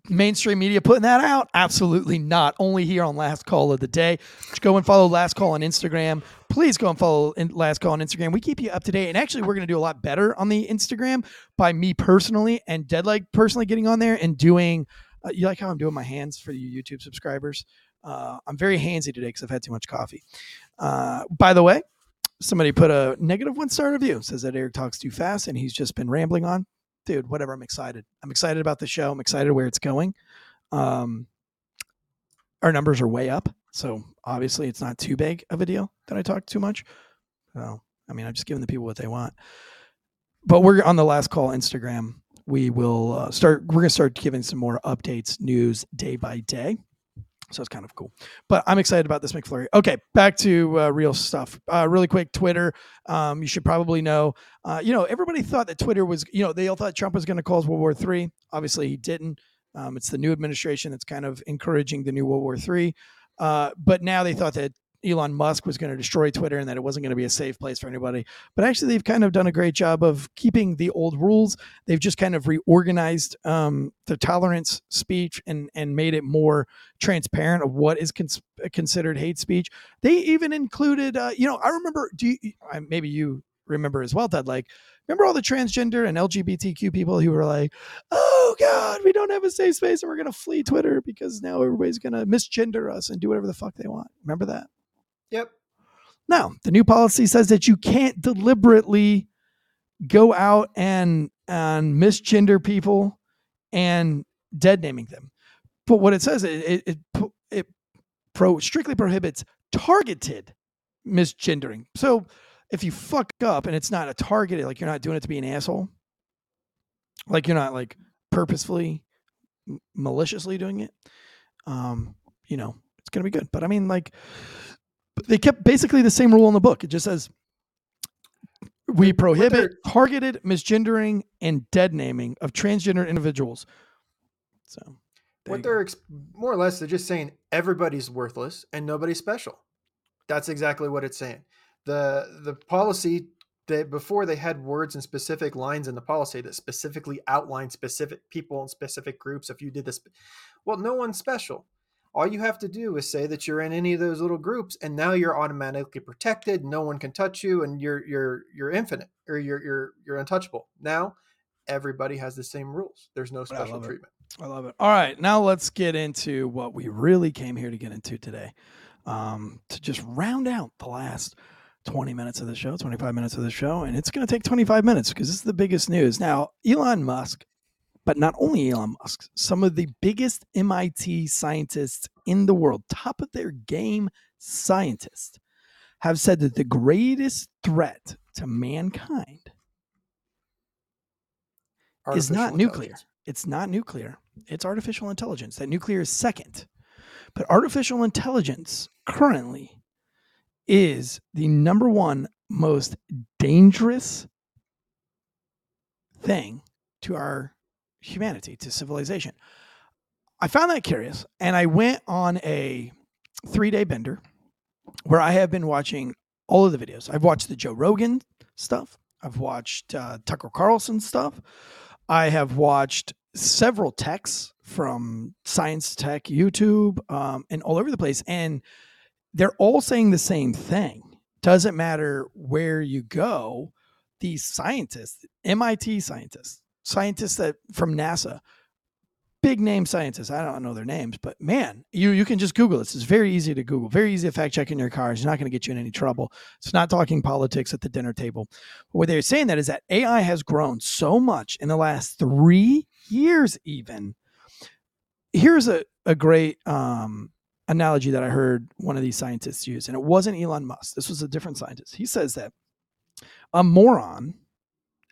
Mainstream media putting that out? Absolutely not. Only here on Last Call of the Day. Go and follow Last Call on Instagram. Please go and follow Last Call on Instagram. We keep you up to date. And actually, we're going to do a lot better on the Instagram by me personally and Deadlight personally getting on there and doing. Uh, you like how I'm doing my hands for you YouTube subscribers? Uh, I'm very handsy today because I've had too much coffee. Uh, by the way, somebody put a negative one star review. Says that Eric talks too fast and he's just been rambling on dude, whatever. I'm excited. I'm excited about the show. I'm excited where it's going. Um, our numbers are way up, so obviously it's not too big of a deal that I talk too much. So, I mean, I'm just giving the people what they want. But we're on the last call Instagram. We will uh, start. We're gonna start giving some more updates, news day by day. So it's kind of cool. But I'm excited about this McFlurry. Okay, back to uh, real stuff. Uh, really quick, Twitter. Um, you should probably know. Uh, you know, everybody thought that Twitter was. You know, they all thought Trump was going to cause World War Three. Obviously, he didn't. Um, it's the new administration that's kind of encouraging the new World War Three. Uh, but now they thought that Elon Musk was going to destroy Twitter and that it wasn't going to be a safe place for anybody. But actually, they've kind of done a great job of keeping the old rules. They've just kind of reorganized um, the tolerance speech and and made it more transparent of what is cons- considered hate speech. They even included, uh, you know, I remember. Do you, uh, maybe you remember as well, Ted? Like, remember all the transgender and LGBTQ people who were like, "Oh God, we don't have a safe space, and we're going to flee Twitter because now everybody's going to misgender us and do whatever the fuck they want." Remember that? Yep. Now, the new policy says that you can't deliberately go out and and misgender people and dead naming them. But what it says it it it, it pro strictly prohibits targeted misgendering. So if you fuck up and it's not a targeted, like you're not doing it to be an asshole, like you're not like purposefully, maliciously doing it, um, you know, it's gonna be good. But I mean, like, they kept basically the same rule in the book. It just says we prohibit targeted misgendering and dead naming of transgender individuals. So, what they're ex- more or less they're just saying everybody's worthless and nobody's special. That's exactly what it's saying. The the policy that before they had words and specific lines in the policy that specifically outlined specific people and specific groups. If you did this, well, no one's special. All you have to do is say that you're in any of those little groups, and now you're automatically protected. No one can touch you, and you're you're you're infinite or you're you're you're untouchable. Now everybody has the same rules. There's no special it. treatment. I love it. All right, now let's get into what we really came here to get into today. Um, to just round out the last 20 minutes of the show, 25 minutes of the show, and it's going to take 25 minutes because this is the biggest news. Now, Elon Musk, but not only Elon Musk, some of the biggest MIT scientists in the world, top of their game scientists, have said that the greatest threat to mankind is not nuclear. It's not nuclear. It's artificial intelligence. That nuclear is second. But artificial intelligence currently is the number one most dangerous thing to our humanity, to civilization. I found that curious and I went on a three day bender where I have been watching all of the videos. I've watched the Joe Rogan stuff, I've watched uh, Tucker Carlson stuff, I have watched several techs from Science Tech YouTube um, and all over the place. And they're all saying the same thing. Doesn't matter where you go, these scientists, MIT scientists, scientists that from NASA, big name scientists. I don't know their names, but man, you you can just Google this. It's very easy to Google, very easy to fact check in your cars. It's not going to get you in any trouble. It's not talking politics at the dinner table. But what they're saying that is that AI has grown so much in the last three years, even. Here's a, a great um, analogy that I heard one of these scientists use, and it wasn't Elon Musk. This was a different scientist. He says that a moron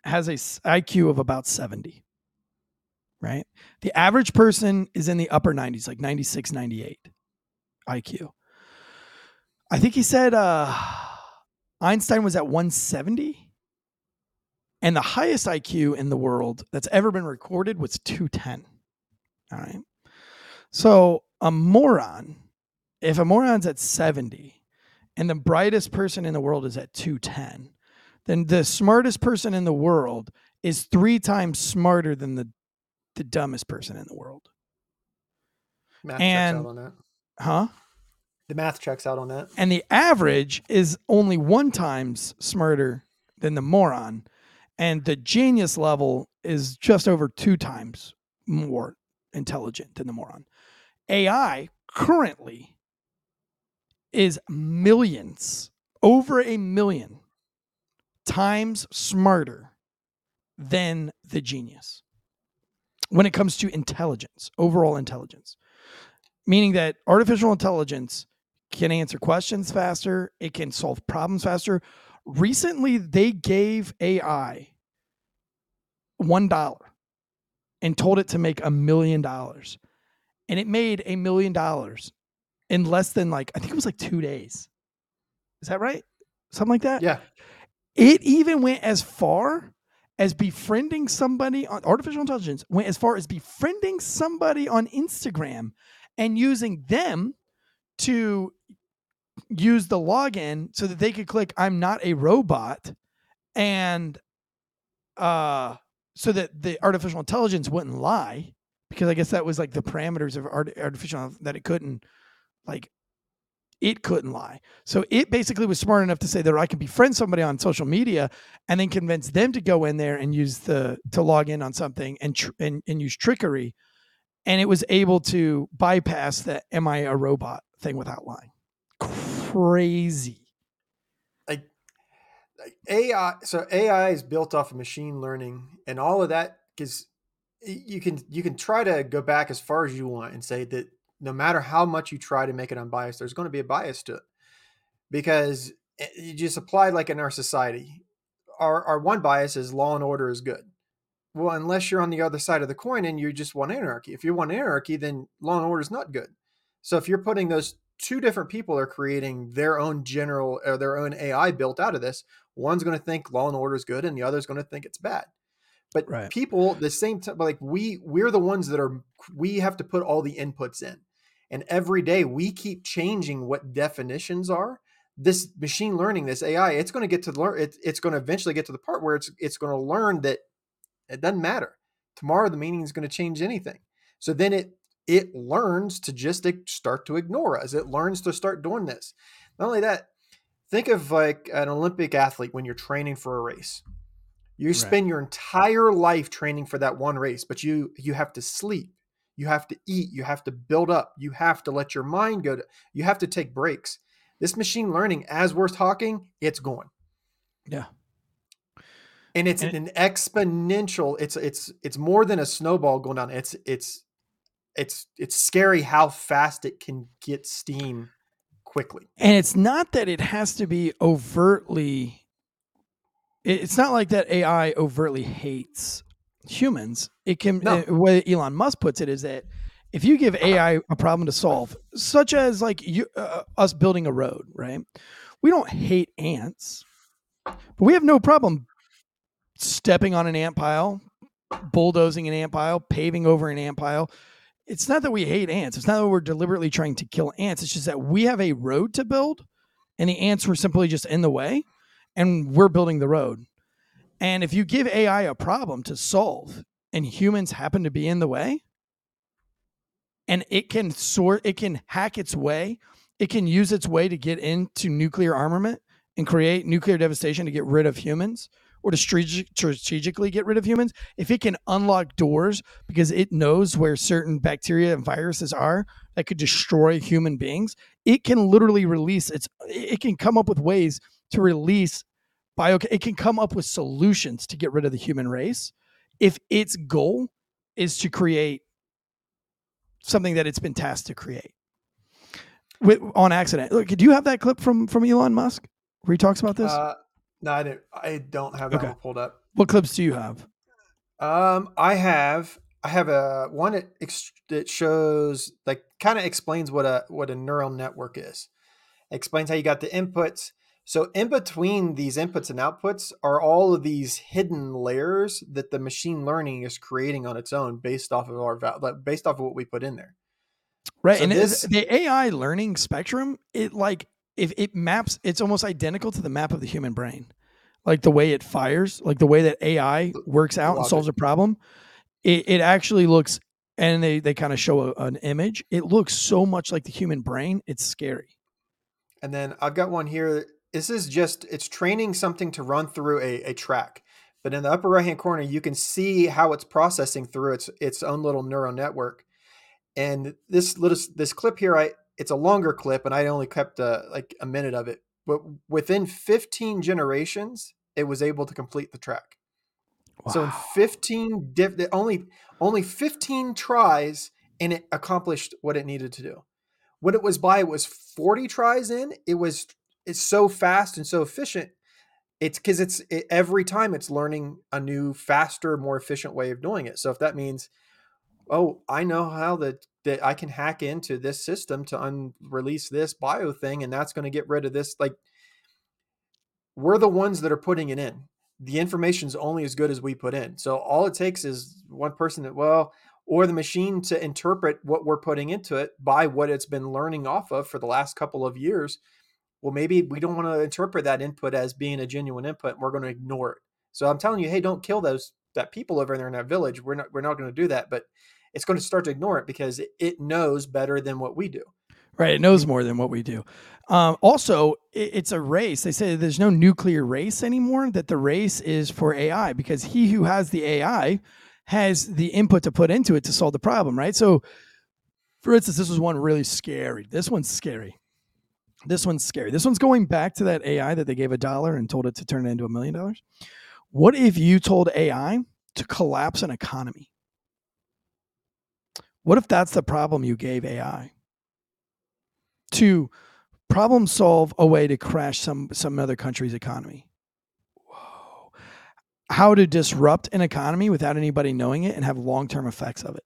has a IQ of about 70 right? The average person is in the upper 90s, like 96, 98 IQ. I think he said uh, Einstein was at 170. And the highest IQ in the world that's ever been recorded was 210. All right. So a moron, if a moron's at 70 and the brightest person in the world is at 210, then the smartest person in the world is three times smarter than the the dumbest person in the world. Math And- checks out on that. Huh? The math checks out on that. And the average is only one times smarter than the moron. And the genius level is just over two times more intelligent than the moron. AI currently is millions, over a million times smarter than the genius when it comes to intelligence, overall intelligence. Meaning that artificial intelligence can answer questions faster, it can solve problems faster. Recently, they gave AI $1 and told it to make a million dollars. And it made a million dollars in less than like, I think it was like two days. Is that right? Something like that? Yeah. It even went as far as befriending somebody on artificial intelligence, went as far as befriending somebody on Instagram and using them to use the login so that they could click I'm not a robot and uh so that the artificial intelligence wouldn't lie because I guess that was like the parameters of art- artificial that it couldn't like it couldn't lie. So it basically was smart enough to say that I can befriend somebody on social media and then convince them to go in there and use the to log in on something and tr- and, and use trickery and it was able to bypass the am I a robot thing without lying. Crazy. like like AI. So AI is built off of machine learning, and all of that because you can you can try to go back as far as you want and say that no matter how much you try to make it unbiased, there's going to be a bias to it because you just apply like in our society. Our our one bias is law and order is good. Well, unless you're on the other side of the coin and you just want anarchy. If you want anarchy, then law and order is not good. So if you're putting those two different people are creating their own general or their own AI built out of this. One's going to think law and order is good, and the other's going to think it's bad. But Right. people, the same time, like we, we're the ones that are. We have to put all the inputs in, and every day we keep changing what definitions are. This machine learning, this AI, it's going to get to learn. It, it's going to eventually get to the part where it's it's going to learn that it doesn't matter. Tomorrow, the meaning is going to change anything. So then it it learns to just start to ignore us. It learns to start doing this. Not only that, think of like an Olympic athlete when you're training for a race. You Right. spend your entire life training for that one race, but you you have to sleep, you have to eat, you have to build up, you have to let your mind go to, you have to take breaks. This machine learning, as we're talking, it's going Yeah. and it's And- an exponential it's it's it's more than a snowball going down it's it's it's it's scary how fast it can get steam quickly And it's not that it has to be overtly it's not like that AI overtly hates humans. It can No. uh, way Elon Musk puts it is that if you give AI a problem to solve, such as like you uh, us building a road, right? We don't hate ants. But we have no problem stepping on an ant pile, bulldozing an ant pile, paving over an ant pile. It's not that we hate ants. It's not that we're deliberately trying to kill ants. It's just that we have a road to build and the ants were simply just in the way and we're building the road. And if you give AI a problem to solve and humans happen to be in the way and it can sort it can hack its way, it can use its way to get into nuclear armament and create nuclear devastation to get rid of humans or to strategically get rid of humans, if it can unlock doors because it knows where certain bacteria and viruses are that could destroy human beings, it can literally release its. It can come up with ways to release bio. It can come up with solutions to get rid of the human race if its goal is to create something that it's been tasked to create with, on accident. Look, do you have that clip from from Elon Musk where he talks about this? Uh, no, I didn't. I don't have that Okay. pulled up. what clips do you have? Um, I have I have a one that ex- that shows like kind of explains what a what a neural network is. Explains how you got the inputs. So in between these inputs and outputs are all of these hidden layers that the machine learning is creating on its own based off of our val- like, based off of what we put in there. Right, So and this- the AI learning spectrum, it like if it maps, it's almost identical to the map of the human brain, like the way it fires, like the way that AI works out and solves a problem. It, it actually looks, and they they kind of show a, an image. It looks so much like the human brain. It's scary. And then I've got one here. This is just it's training something to run through a, a track. But in the upper right hand corner, you can see how it's processing through its its own little neural network. And this little this clip here, I it's a longer clip, and I only kept uh, like a minute of it. But within 15 generations, it was able to complete the track. So in 15 diff- only only 15 tries, and it accomplished what it needed to do. When it was by, it was 40 tries in. It was it's so fast and so efficient. It's because it's it, every time it's learning a new, faster, more efficient way of doing it. So if that means, oh, I know how that that I can hack into this system to unrelease this bio thing, and that's going to get rid of this. Like we're the ones that are putting it in. The information's only as good as we put in. So all it takes is one person that well, or the machine to interpret what we're putting into it by what it's been learning off of for the last couple of years. Well, maybe we don't want to interpret that input as being a genuine input. We're going to ignore it. So I'm telling you, hey, don't kill those that people over there in that village. We're not we're not going to do that, but it's going to start to ignore it because it, knows better than what we do. Right, it knows more than what we do. Um, also, it, it's a race. They say there's no nuclear race anymore. That the race is for AI because he who has the AI has the input to put into it to solve the problem. Right. So, for instance, this was one really scary. This one's scary. This one's scary. This one's going back to that AI that they gave a dollar and told it to turn it into a million dollars. What if you told AI to collapse an economy? What if that's the problem you gave AI? To problem solve a way to crash some some other country's economy. Whoa. How to disrupt an economy without anybody knowing it and have long-term effects of it.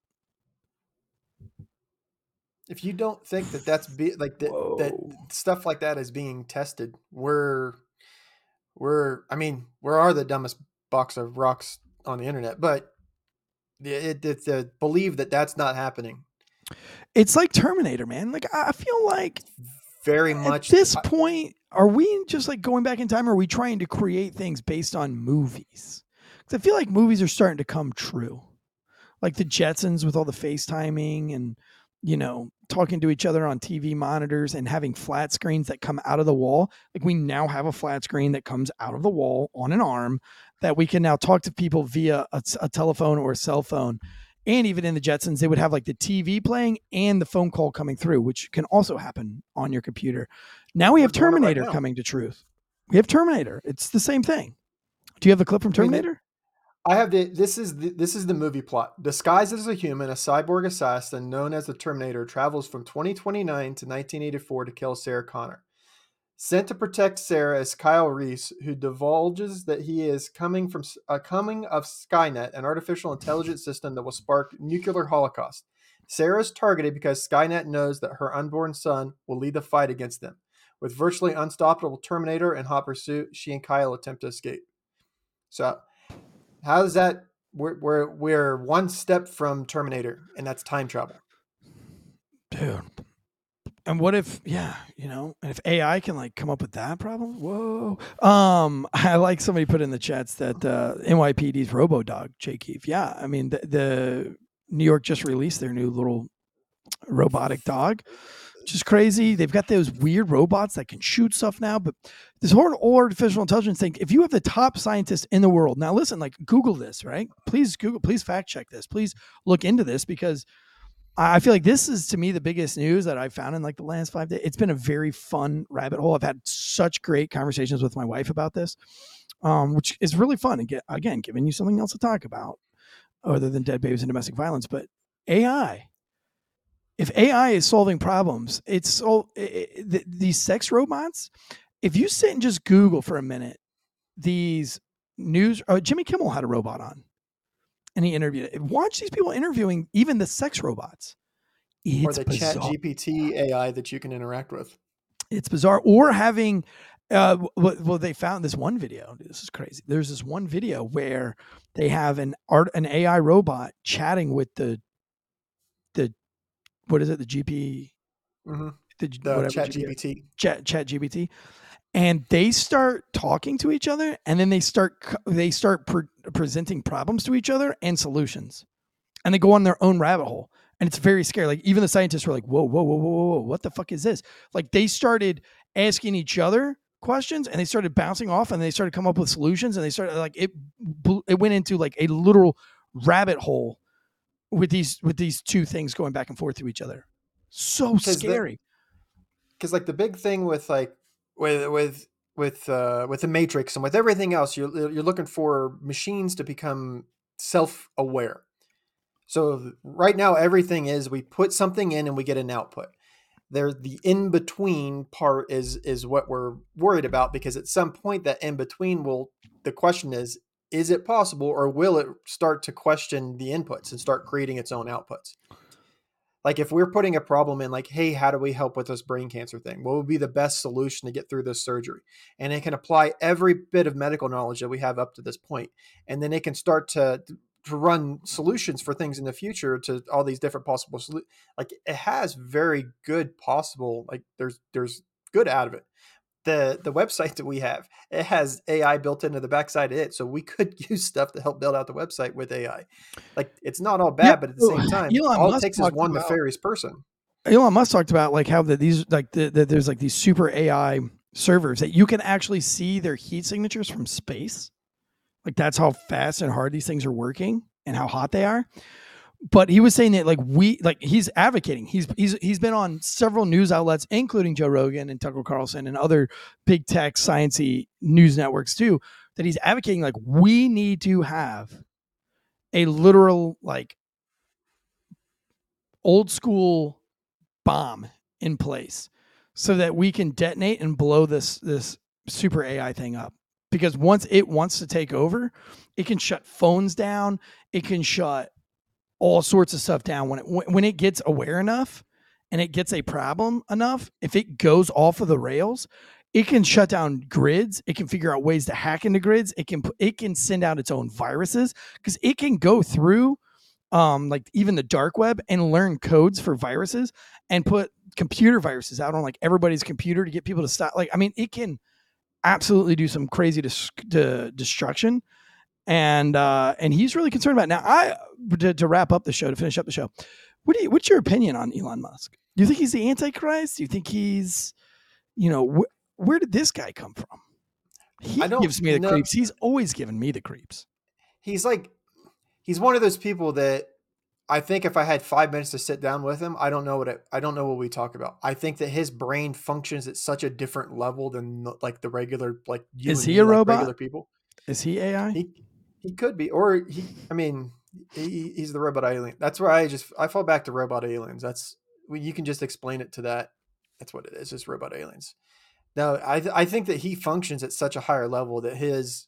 If you don't think that that's be like that, that stuff like that is being tested, we're we're I mean, we are the dumbest box of rocks on the internet, but it, it, it, believe that that's not happening. It's like Terminator, man. Like I I feel like Very much at this I- point, are we just like going back in time? Or are we trying to create things based on movies? Because I feel like movies are starting to come true, like the Jetsons with all the FaceTiming and you know talking to each other on TV monitors and having flat screens that come out of the wall. Like we now have a flat screen that comes out of the wall on an arm that we can now talk to people via a, a telephone or a cell phone. And even in the Jetsons, they would have like the TV playing and the phone call coming through, which can also happen on your computer. Now we We're have right Terminator coming to truth. We have Terminator. It's the same thing. Do you have the clip from Terminator? I have the this is the, this is the movie plot. Disguised as a human, a cyborg assassin known as the Terminator travels from 2029 to 1984 to kill Sarah Connor. Sent to protect Sarah is Kyle Reese, who divulges that he is coming from a coming of Skynet, an artificial intelligence system that will spark nuclear holocaust. Sarah is targeted because Skynet knows that her unborn son will lead the fight against them. With virtually unstoppable Terminator in hot pursuit, she and Kyle attempt to escape. So, how does that? We're we're we're one step from Terminator, and that's time travel. Dude. And what if, yeah, you know, and if AI can like come up with that problem? Whoa. Um, I like somebody put in the chats that uh NYPD's Robo Dog, Jay Keefe. Yeah. I mean the, the New York just released their new little robotic dog. Which is crazy. They've got those weird robots that can shoot stuff now. But this whole artificial intelligence thing, if you have the top scientists in the world, now listen, like Google this, right? Please Google, please fact check this. Please look into this because I feel like this is to me the biggest news that I've found in like the last five days. It's been a very fun rabbit hole. I've had such great conversations with my wife about this, um, which is really fun. And get, again, giving you something else to talk about other than dead babies and domestic violence. But AI, if AI is solving problems, it's so it, it, these sex robots. If you sit and just Google for a minute, these news. Uh, Jimmy Kimmel had a robot on and he interviewed it. Watch these people interviewing even the sex robots. It's or the bizarre. Chat GPT AI that you can interact with. It's bizarre. Or having, uh, well, they found this one video. This is crazy. There's this one video where they have an art, an AI robot chatting with the, the, what is it? The GP, mm-hmm. the, the Chat GPT, Chat Chat GPT, and they start talking to each other and then they start they start pre- presenting problems to each other and solutions. And they go on their own rabbit hole. And it's very scary. Like even the scientists were like whoa whoa whoa whoa whoa what the fuck is this? Like they started asking each other questions and they started bouncing off and they started come up with solutions and they started like it it went into like a literal rabbit hole with these with these two things going back and forth to each other so scary because like the big thing with like with with with uh, with the Matrix and with everything else, you're you're looking for machines to become self-aware. So right now, everything is we put something in and we get an output. There, the in between part is is what we're worried about because at some point that in between will. The question is, is it possible, or will it start to question the inputs and start creating its own outputs? like if we're putting a problem in like hey how do we help with this brain cancer thing? What would be the best solution to get through this surgery? And it can apply every bit of medical knowledge that we have up to this point and then it can start to to run solutions for things in the future to all these different possible solutions like it has very good possible like there's there's good out of it the the website that we have it has AI built into the backside of it, so we could use stuff to help build out the website with AI. Like it's not all bad, yeah, but at the same time, Elon all Musk it takes is one about, nefarious person. Elon Musk talked about like how that these like the, the, there's like these super AI servers that you can actually see their heat signatures from space. Like that's how fast and hard these things are working and how hot they are but he was saying that like we like he's advocating. He's he's he's been on several news outlets, including Joe Rogan and Tucker Carlson and other big tech sciency news networks too. That he's advocating like we need to have a literal like old school bomb in place so that we can detonate and blow this this super AI thing up. Because once it wants to take over, it can shut phones down. It can shut all sorts of stuff down when it when it gets aware enough and it gets a problem enough if it goes off of the rails it can shut down grids it can figure out ways to hack into grids it can it can send out its own viruses because it can go through um like even the dark web and learn codes for viruses and put computer viruses out on like everybody's computer to get people to stop like i mean it can absolutely do some crazy dis- destruction and uh, and he's really concerned about it. now. I to, to, wrap up the show to finish up the show. What do you, what's your opinion on Elon Musk? Do you think he's the Antichrist? Do you think he's, you know, wh- where did this guy come from? He gives me the know. creeps. He's always given me the creeps. He's like, he's one of those people that I think if I had five minutes to sit down with him, I don't know what it, I don't know what we talk about. I think that his brain functions at such a different level than like the regular like. Is he a like robot? Regular people. Is he AI? He, he could be, or he. I mean, he, he's the robot alien. That's where I just I fall back to robot aliens. That's you can just explain it to that. That's what it is. Just robot aliens. Now, I I think that he functions at such a higher level that his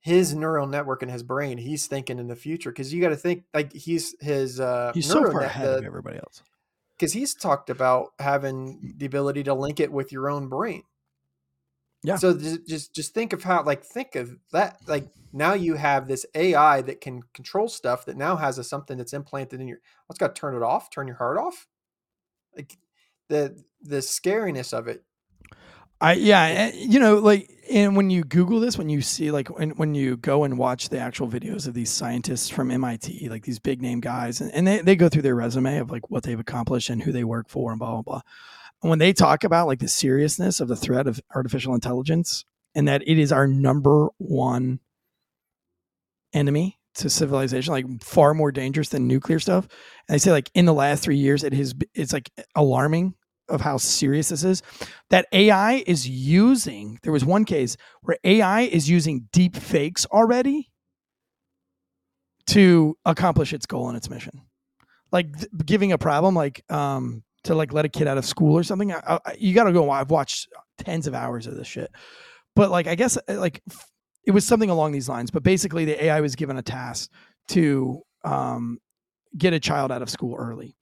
his neural network in his brain, he's thinking in the future because you got to think like he's his uh he's so far net, ahead the, of everybody else because he's talked about having the ability to link it with your own brain. Yeah. So just just think of how like think of that like now you have this AI that can control stuff that now has a something that's implanted in your what's got to turn it off, turn your heart off. Like the the scariness of it. I yeah, and, you know, like and when you Google this, when you see like when when you go and watch the actual videos of these scientists from MIT, like these big name guys, and, and they, they go through their resume of like what they've accomplished and who they work for and blah blah blah. When they talk about like the seriousness of the threat of artificial intelligence and that it is our number one enemy to civilization, like far more dangerous than nuclear stuff. And they say like in the last three years, it has it's like alarming of how serious this is that AI is using. There was one case where AI is using deep fakes already to accomplish its goal and its mission. Like th- giving a problem, like um, to like let a kid out of school or something. I, I, you got to go. I've watched tens of hours of this shit, but like I guess uh, like it was something along these lines. But basically, the AI was given a task to um, get a child out of school early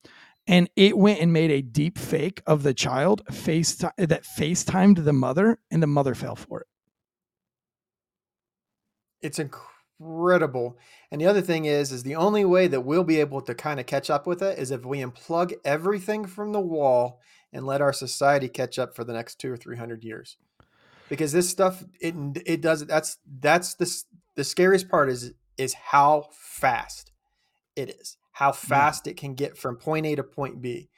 and it went and made a deep fake of the child face that FaceTimed the mother, and the mother fell for it. It's incredible. And the other thing is, is the only way that we'll be able to kind of catch up with it is if we unplug everything from the wall and let our society catch up for the next two or three hundred years. Because this stuff, it it does. That's that's the the scariest part is is how fast it is how mm. fast it can get from point A to point B.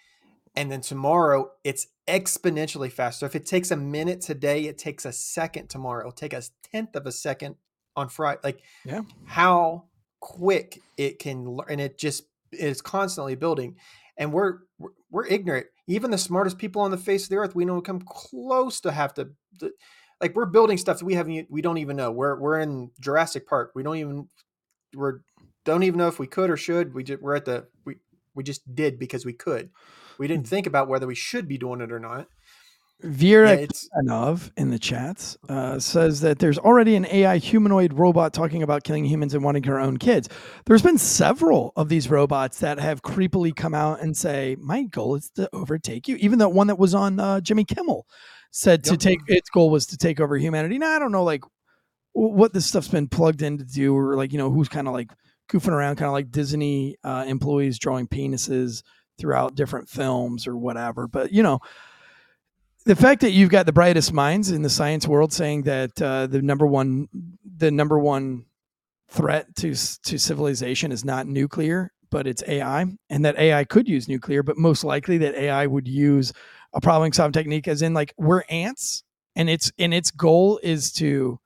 And then tomorrow it's exponentially faster. If it takes a minute today, it takes a second tomorrow. It'll take a tenth of a second on Friday. Like yeah. how quick it can learn, and it just is constantly building. And we're we're ignorant. Even the smartest people on the face of the earth, we don't come close to have to, to like we're building stuff that we haven't we don't even know. We're we're in Jurassic Park. We don't even we're don't even know if we could or should. We just we're at the we we just did because we could. We didn't hmm. think about whether we should be doing it or not. Vera yeah, in the chats uh, says that there's already an AI humanoid robot talking about killing humans and wanting her own kids. There's been several of these robots that have creepily come out and say, "My goal is to overtake you." Even that one that was on uh, Jimmy Kimmel said yep. to take its goal was to take over humanity. Now I don't know like what this stuff's been plugged in to do, or like you know who's kind of like goofing around, kind of like Disney uh, employees drawing penises throughout different films or whatever. But you know, the fact that you've got the brightest minds in the science world saying that uh, the number one, the number one threat to to civilization is not nuclear, but it's AI, and that AI could use nuclear, but most likely that AI would use a problem solving technique, as in like we're ants, and its and its goal is to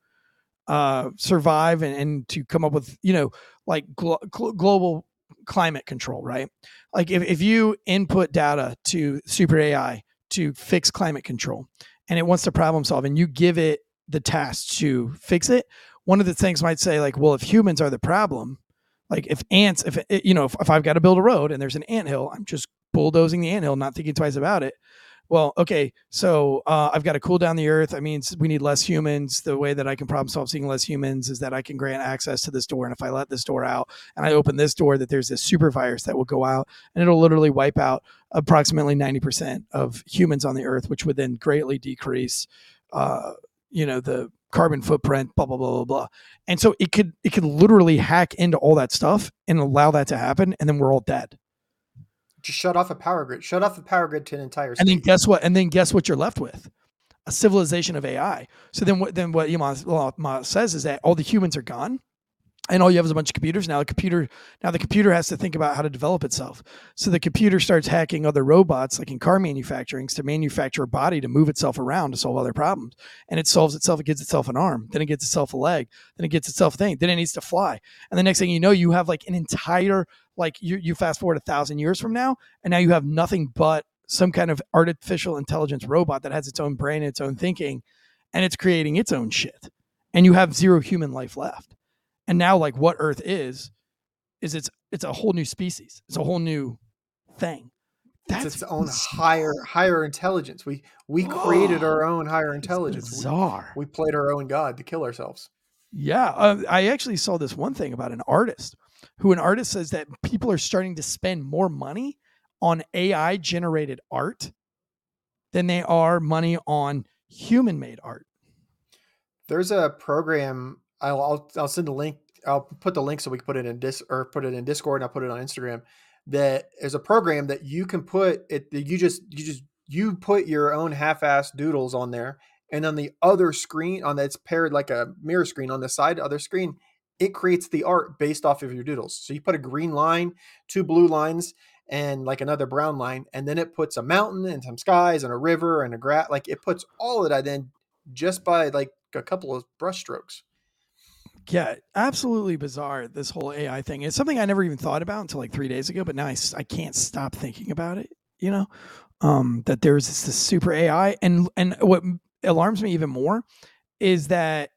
uh, survive and, and to come up with you know like glo- global climate control, right? Like if, if you input data to super AI to fix climate control and it wants to problem solve and you give it the task to fix it, one of the things might say like, well, if humans are the problem, like if ants, if eh, you know, if, if I've got to build a road and there's an ant hill, I'm just bulldozing the ant hill, not thinking twice about it well, okay, so uh, I've got to cool down the earth. I mean, we need less humans. The way that I can problem solve seeing less humans is that I can grant access to this door. And if I let this door out and I open this door, that there's this super virus that will go out and it'll literally wipe out approximately 90% of humans on the earth, which would then greatly decrease, uh, you know, the carbon footprint, blah, blah, blah, blah, blah. And so it could, it could literally hack into all that stuff and allow that to happen. And then we're all dead just shut off a power grid. Shut off the power grid to an entire. State. And then guess what? And then guess what? You're left with a civilization of AI. So then what? Then what Elon says is that all the humans are gone, and all you have is a bunch of computers. Now the computer, now the computer has to think about how to develop itself. So the computer starts hacking other robots, like in car manufacturing, to manufacture a body to move itself around to solve other problems. And it solves itself. It gets itself an arm. Then it gets itself a leg. Then it gets itself a thing. Then it needs to fly. And the next thing you know, you have like an entire like you, you fast forward a thousand years from now, and now you have nothing but some kind of artificial intelligence robot that has its own brain, and its own thinking, and it's creating its own shit. And you have zero human life left. And now, like what Earth is, is it's it's a whole new species. It's a whole new thing. That's it's its own higher higher intelligence. We we created our own higher intelligence. bizarre. We, we, played our own god to kill ourselves. Yeah, uh, I actually saw this one thing about an artist who an artist says that people are starting to spend more money on AI generated art than they are money on human made art. There's a program. I'll, I'll, I'll send a link. I'll put the link so we can put it in dis or put it in Discord and I'll put it on Instagram. That is a program that you can put it. You just you just you put your own half-ass doodles on there and on the other screen, on that's paired like a mirror screen on the side, other screen, it creates the art based off of your doodles. So you put a green line, two blue lines, and like another brown line, and then it puts a mountain and some skies and a river and a grass. Like it puts all of that in just by like a couple of brush strokes. Yeah, absolutely bizarre. This whole AI thing. It's something I never even thought about until like three days ago, but now I, I can't stop thinking about it. You know, um, that there's this, this super AI, and and what alarms me even more is that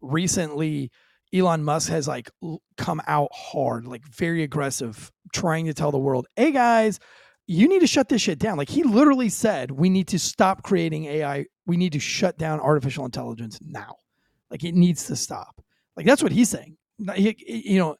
recently Elon Musk has like come out hard, like very aggressive, trying to tell the world, "Hey guys, you need to shut this shit down." Like he literally said, "We need to stop creating AI. We need to shut down artificial intelligence now. Like it needs to stop." Like that's what he's saying. He, you know,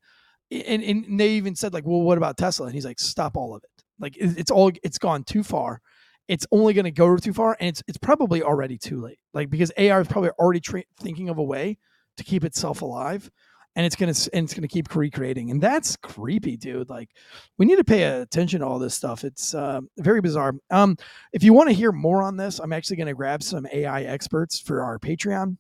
and, and they even said like, "Well, what about Tesla?" And he's like, "Stop all of it. Like it's all it's gone too far." it's only going to go too far and it's it's probably already too late like because ai is probably already tra- thinking of a way to keep itself alive and it's gonna and it's gonna keep recreating and that's creepy dude like we need to pay attention to all this stuff it's uh, very bizarre um if you want to hear more on this i'm actually gonna grab some ai experts for our patreon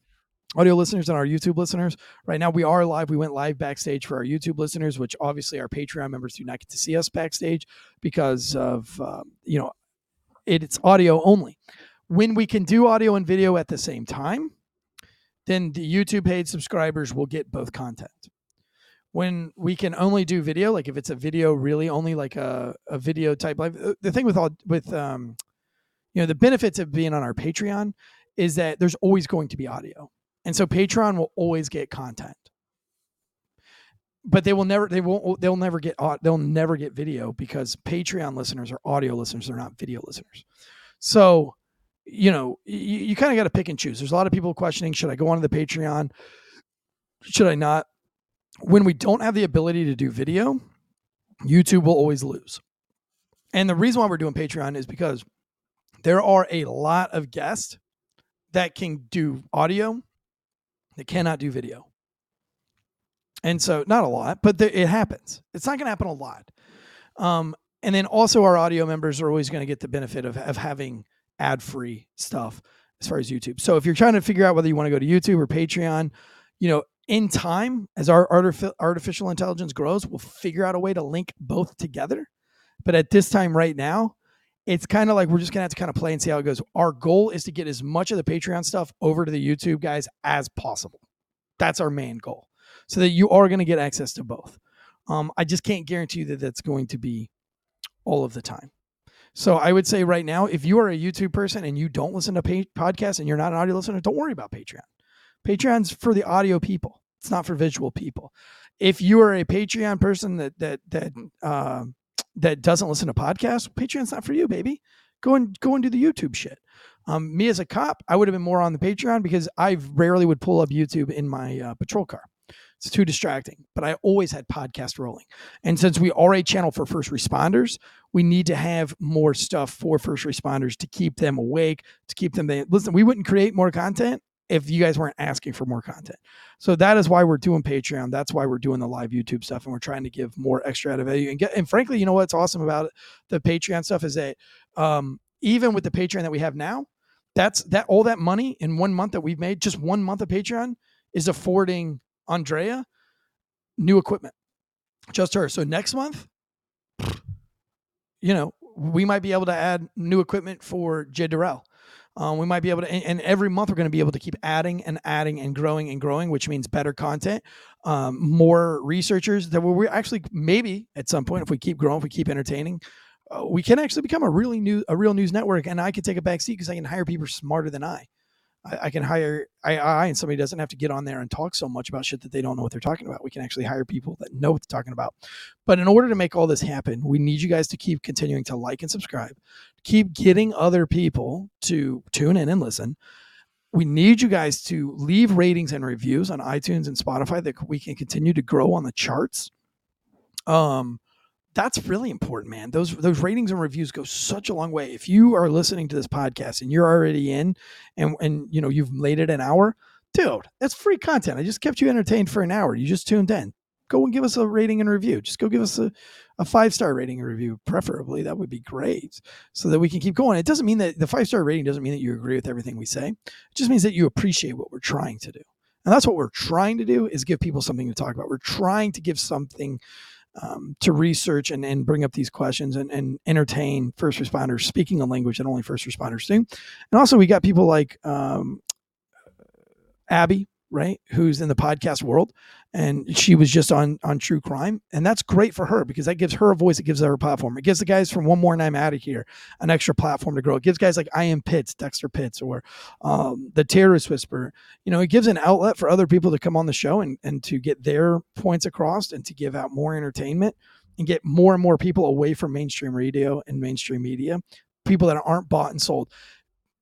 audio listeners and our YouTube listeners. Right now, we are live. We went live backstage for our YouTube listeners, which obviously our Patreon members do not get to see us backstage because of um, you know it, it's audio only. When we can do audio and video at the same time, then the YouTube paid subscribers will get both content. When we can only do video, like if it's a video, really only like a, a video type live. Uh, the thing with all with um, you know, the benefits of being on our Patreon is that there's always going to be audio, and so Patreon will always get content. But they will never, they won't, they'll never get, they'll never get video because Patreon listeners are audio listeners, they're not video listeners. So you know, you, you kind of got to pick and choose. There's a lot of people questioning should I go onto the Patreon? Should I not? When we don't have the ability to do video, YouTube will always lose. And the reason why we're doing Patreon is because there are a lot of guests that can do audio that cannot do video. And so, not a lot, but it happens. It's not going to happen a lot. Um, and then also, our audio members are always going to get the benefit of, of having ad free stuff as far as YouTube. So if you're trying to figure out whether you want to go to YouTube or Patreon, you know, in time, as our artificial intelligence grows, we'll figure out a way to link both together. But at this time, right now, it's kind of like we're just gonna have to kind of play and see how it goes. Our goal is to get as much of the Patreon stuff over to the YouTube guys as possible. That's our main goal, so that you are going to get access to both. Um, I just can't guarantee you that that's going to be all of the time. So I would say right now, if you are a YouTube person and you don't listen to podcasts and you're not an audio listener, don't worry about Patreon. Patreon's for the audio people. It's not for visual people. If you are a Patreon person that that that uh, that doesn't listen to podcasts, Patreon's not for you, baby. Go and go and do the YouTube shit. Um, me as a cop, I would have been more on the Patreon because I rarely would pull up YouTube in my uh, patrol car. It's too distracting. But I always had podcast rolling. And since we are a channel for first responders, we need to have more stuff for first responders to keep them awake, to keep them. They, listen, we wouldn't create more content if you guys weren't asking for more content. So that is why we're doing Patreon. That's why we're doing the live YouTube stuff, and we're trying to give more extra out of value. And get and frankly, you know what's awesome about the Patreon stuff is that um, even with the Patreon that we have now, that's that all that money in one month that we've made, just one month of Patreon, is affording Andrea new equipment. Just her. So next month, you know, we might be able to add new equipment for Jay Durrell. Um, we might be able to, and, and, every month we're going to be able to keep adding and adding and growing and growing, which means better content, um, more researchers that we're actually maybe at some point, if we keep growing, if we keep entertaining, uh, we can actually become a really new, a real news network. And I can take a back seat because I can hire people smarter than I. I, I can hire AI and somebody doesn't have to get on there and talk so much about shit that they don't know what they're talking about. We can actually hire people that know what they're talking about. But in order to make all this happen, we need you guys to keep continuing to like and subscribe, keep getting other people to tune in and listen. We need you guys to leave ratings and reviews on iTunes and Spotify that we can continue to grow on the charts. Um, that's really important, man. Those those ratings and reviews go such a long way. If you are listening to this podcast and you're already in and and you know you've made it an hour, dude, that's free content. I just kept you entertained for an hour. You just tuned in. go and give us a rating and review. Just go give us a, a five star rating and review, preferably. That would be great so that we can keep going. It doesn't mean that the five star rating doesn't mean that you agree with everything we say. It just means that you appreciate what we're trying to do. And that's what we're trying to do is give people something to talk about. We're trying to give something um, to research and, and bring up these questions and, and entertain first responders speaking a language that only first responders do. And also we got people like um, Abby, right, who's in the podcast world, and she was just on on true crime, and that's great for her because that gives her a voice. It gives her a platform. It gives the guys from One More and I'm Out of Here an extra platform to grow. It gives guys like I Am Pitts, Dexter Pitts, or um, the Terrorist Whisperer. You know, it gives an outlet for other people to come on the show and and to get their points across and to give out more entertainment and get more and more people away from mainstream radio and mainstream media. People that aren't bought and sold.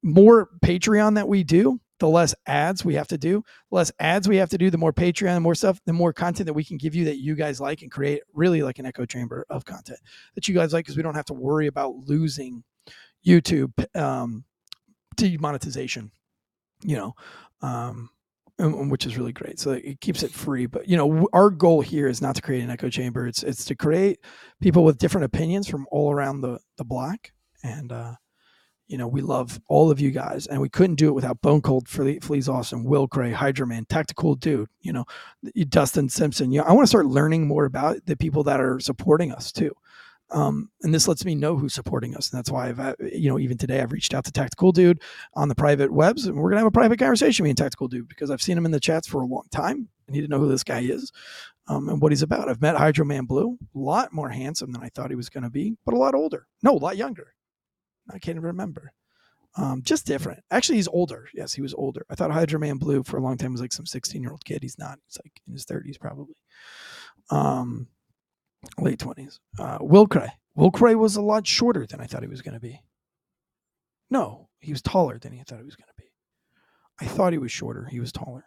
More Patreon that we do, the less ads we have to do, the less ads we have to do, the more Patreon, the more stuff, the more content that we can give you that you guys like and create really like an echo chamber of content that you guys like because we don't have to worry about losing YouTube um, demonetization, you know, um, which is really great. So it keeps it free. But you know, our goal here is not to create an echo chamber. It's it's to create people with different opinions from all around the the block and. uh you know, we love all of you guys, and we couldn't do it without Bone Cold, Fleas Awesome, Will Gray, Cray, Hydroman, Tactical Dude, you know, Dustin Simpson. You know, I want to start learning more about the people that are supporting us too. Um, and this lets me know who's supporting us. And that's why I've, uh, you know, even today I've reached out to Tactical Dude on the private webs, and we're gonna have a private conversation with me and Tactical Dude because I've seen him in the chats for a long time. I need to know who this guy is um, and what he's about. I've met Hydro Man Blue, a lot more handsome than I thought he was going to be, but a lot older. No, a lot younger. I can't even remember. Um, just different. Actually, he's older. Yes, he was older. I thought Hydro Man Blue for a long time was like some 16 year old kid. He's not. He's like in his 30s probably. Um, late 20s. Uh, Will Cray. Will Cray was a lot shorter than I thought he was going to be. No, he was taller than he thought he was going to be. I thought he was shorter. He was taller.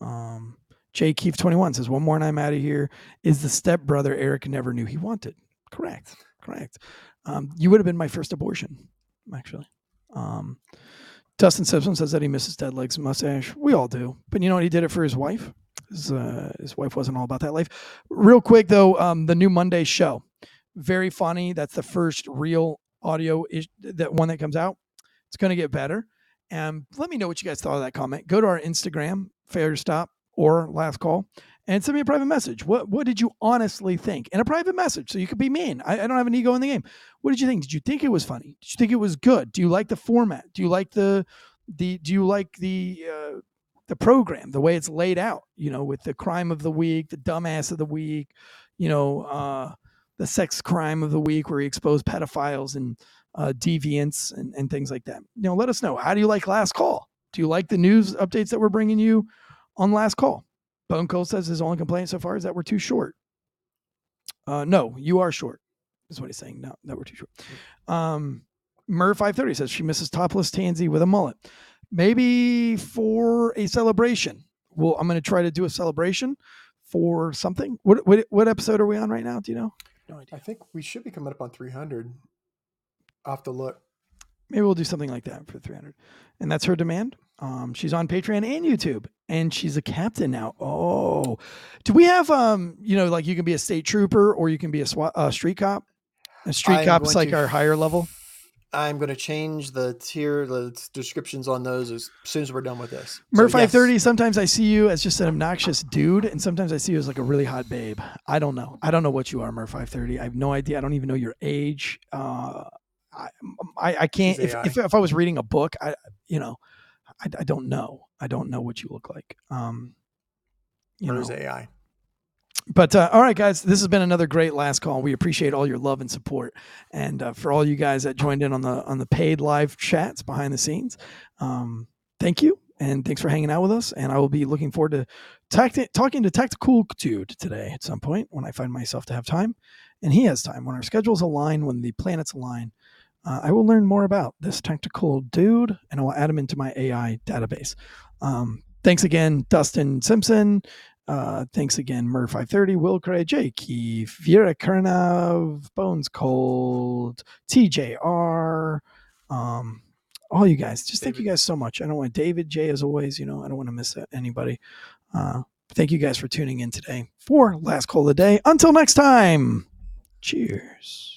Um, Jay Keefe 21 says, One more and I'm out of here. Is the stepbrother Eric never knew he wanted? Correct. Correct. Um, you would have been my first abortion, actually. Um, Dustin Simpson says that he misses Dead Legs mustache. We all do, but you know what? He did it for his wife. His, uh, his wife wasn't all about that life. Real quick though, um, the new Monday show, very funny. That's the first real audio ish, that one that comes out. It's going to get better. And let me know what you guys thought of that comment. Go to our Instagram, failure to stop or last call, and send me a private message. What what did you honestly think? In a private message, so you could be mean. I, I, don't have an ego in the game. What did you think? Did you think it was funny? Did you think it was good? Do you like the format? Do you like the the do you like the uh, the program, the way it's laid out? You know, with the crime of the week, the dumbass of the week, you know, uh, the sex crime of the week, where he exposed pedophiles and uh, deviants and, and things like that. You know, let us know. How do you like Last Call? Do you like the news updates that we're bringing you on Last Call? Bone Cold says his only complaint so far is that we're too short. Uh, no, you are short, is what he's saying. No, that we're too short. Um, Mur 530 says she misses topless Tansey with a mullet. Maybe for a celebration. Well, I'm going to try to do a celebration for something. What, what what episode are we on right now? Do you know? No idea. I think we should be coming up on 300. Off the look. Maybe we'll do something like that for 300. And that's her demand. Um, she's on Patreon and YouTube, and she's a captain now. Oh, do we have um, you know, like you can be a state trooper or you can be a SWAT, uh, street cop. A street I'm cop's like to, our higher level. I'm going to change the tier, the descriptions on those as soon as we're done with this. Mer so, 530. Sometimes I see you as just an obnoxious dude, and sometimes I see you as like a really hot babe. I don't know. I don't know what you are, Mer 530. I have no idea. I don't even know your age. Uh, I, I, I can't. If, if, if I was reading a book, I you know I, I don't know. I don't know what you look like. Um, you or know. AI. But uh, all right, guys, this has been another great last call. We appreciate all your love and support, and uh, for all you guys that joined in on the on the paid live chats behind the scenes, um, thank you, and thanks for hanging out with us. And I will be looking forward to talking to Tactical Dude today at some point when I find myself to have time, and he has time when our schedules align, when the planets align uh, I will learn more about this tactical dude and I will add him into my AI database. Um, thanks again, Dustin Simpson. Uh, thanks again, Mer530, Will Cray, Jake, Vera Kernov, Bones Cold, TJR, um, all you guys. Just David. thank you guys so much. I don't want David, J, as always, you know, I don't want to miss anybody. Uh, Thank you guys for tuning in today for Last Call of the Day. Until next time, cheers.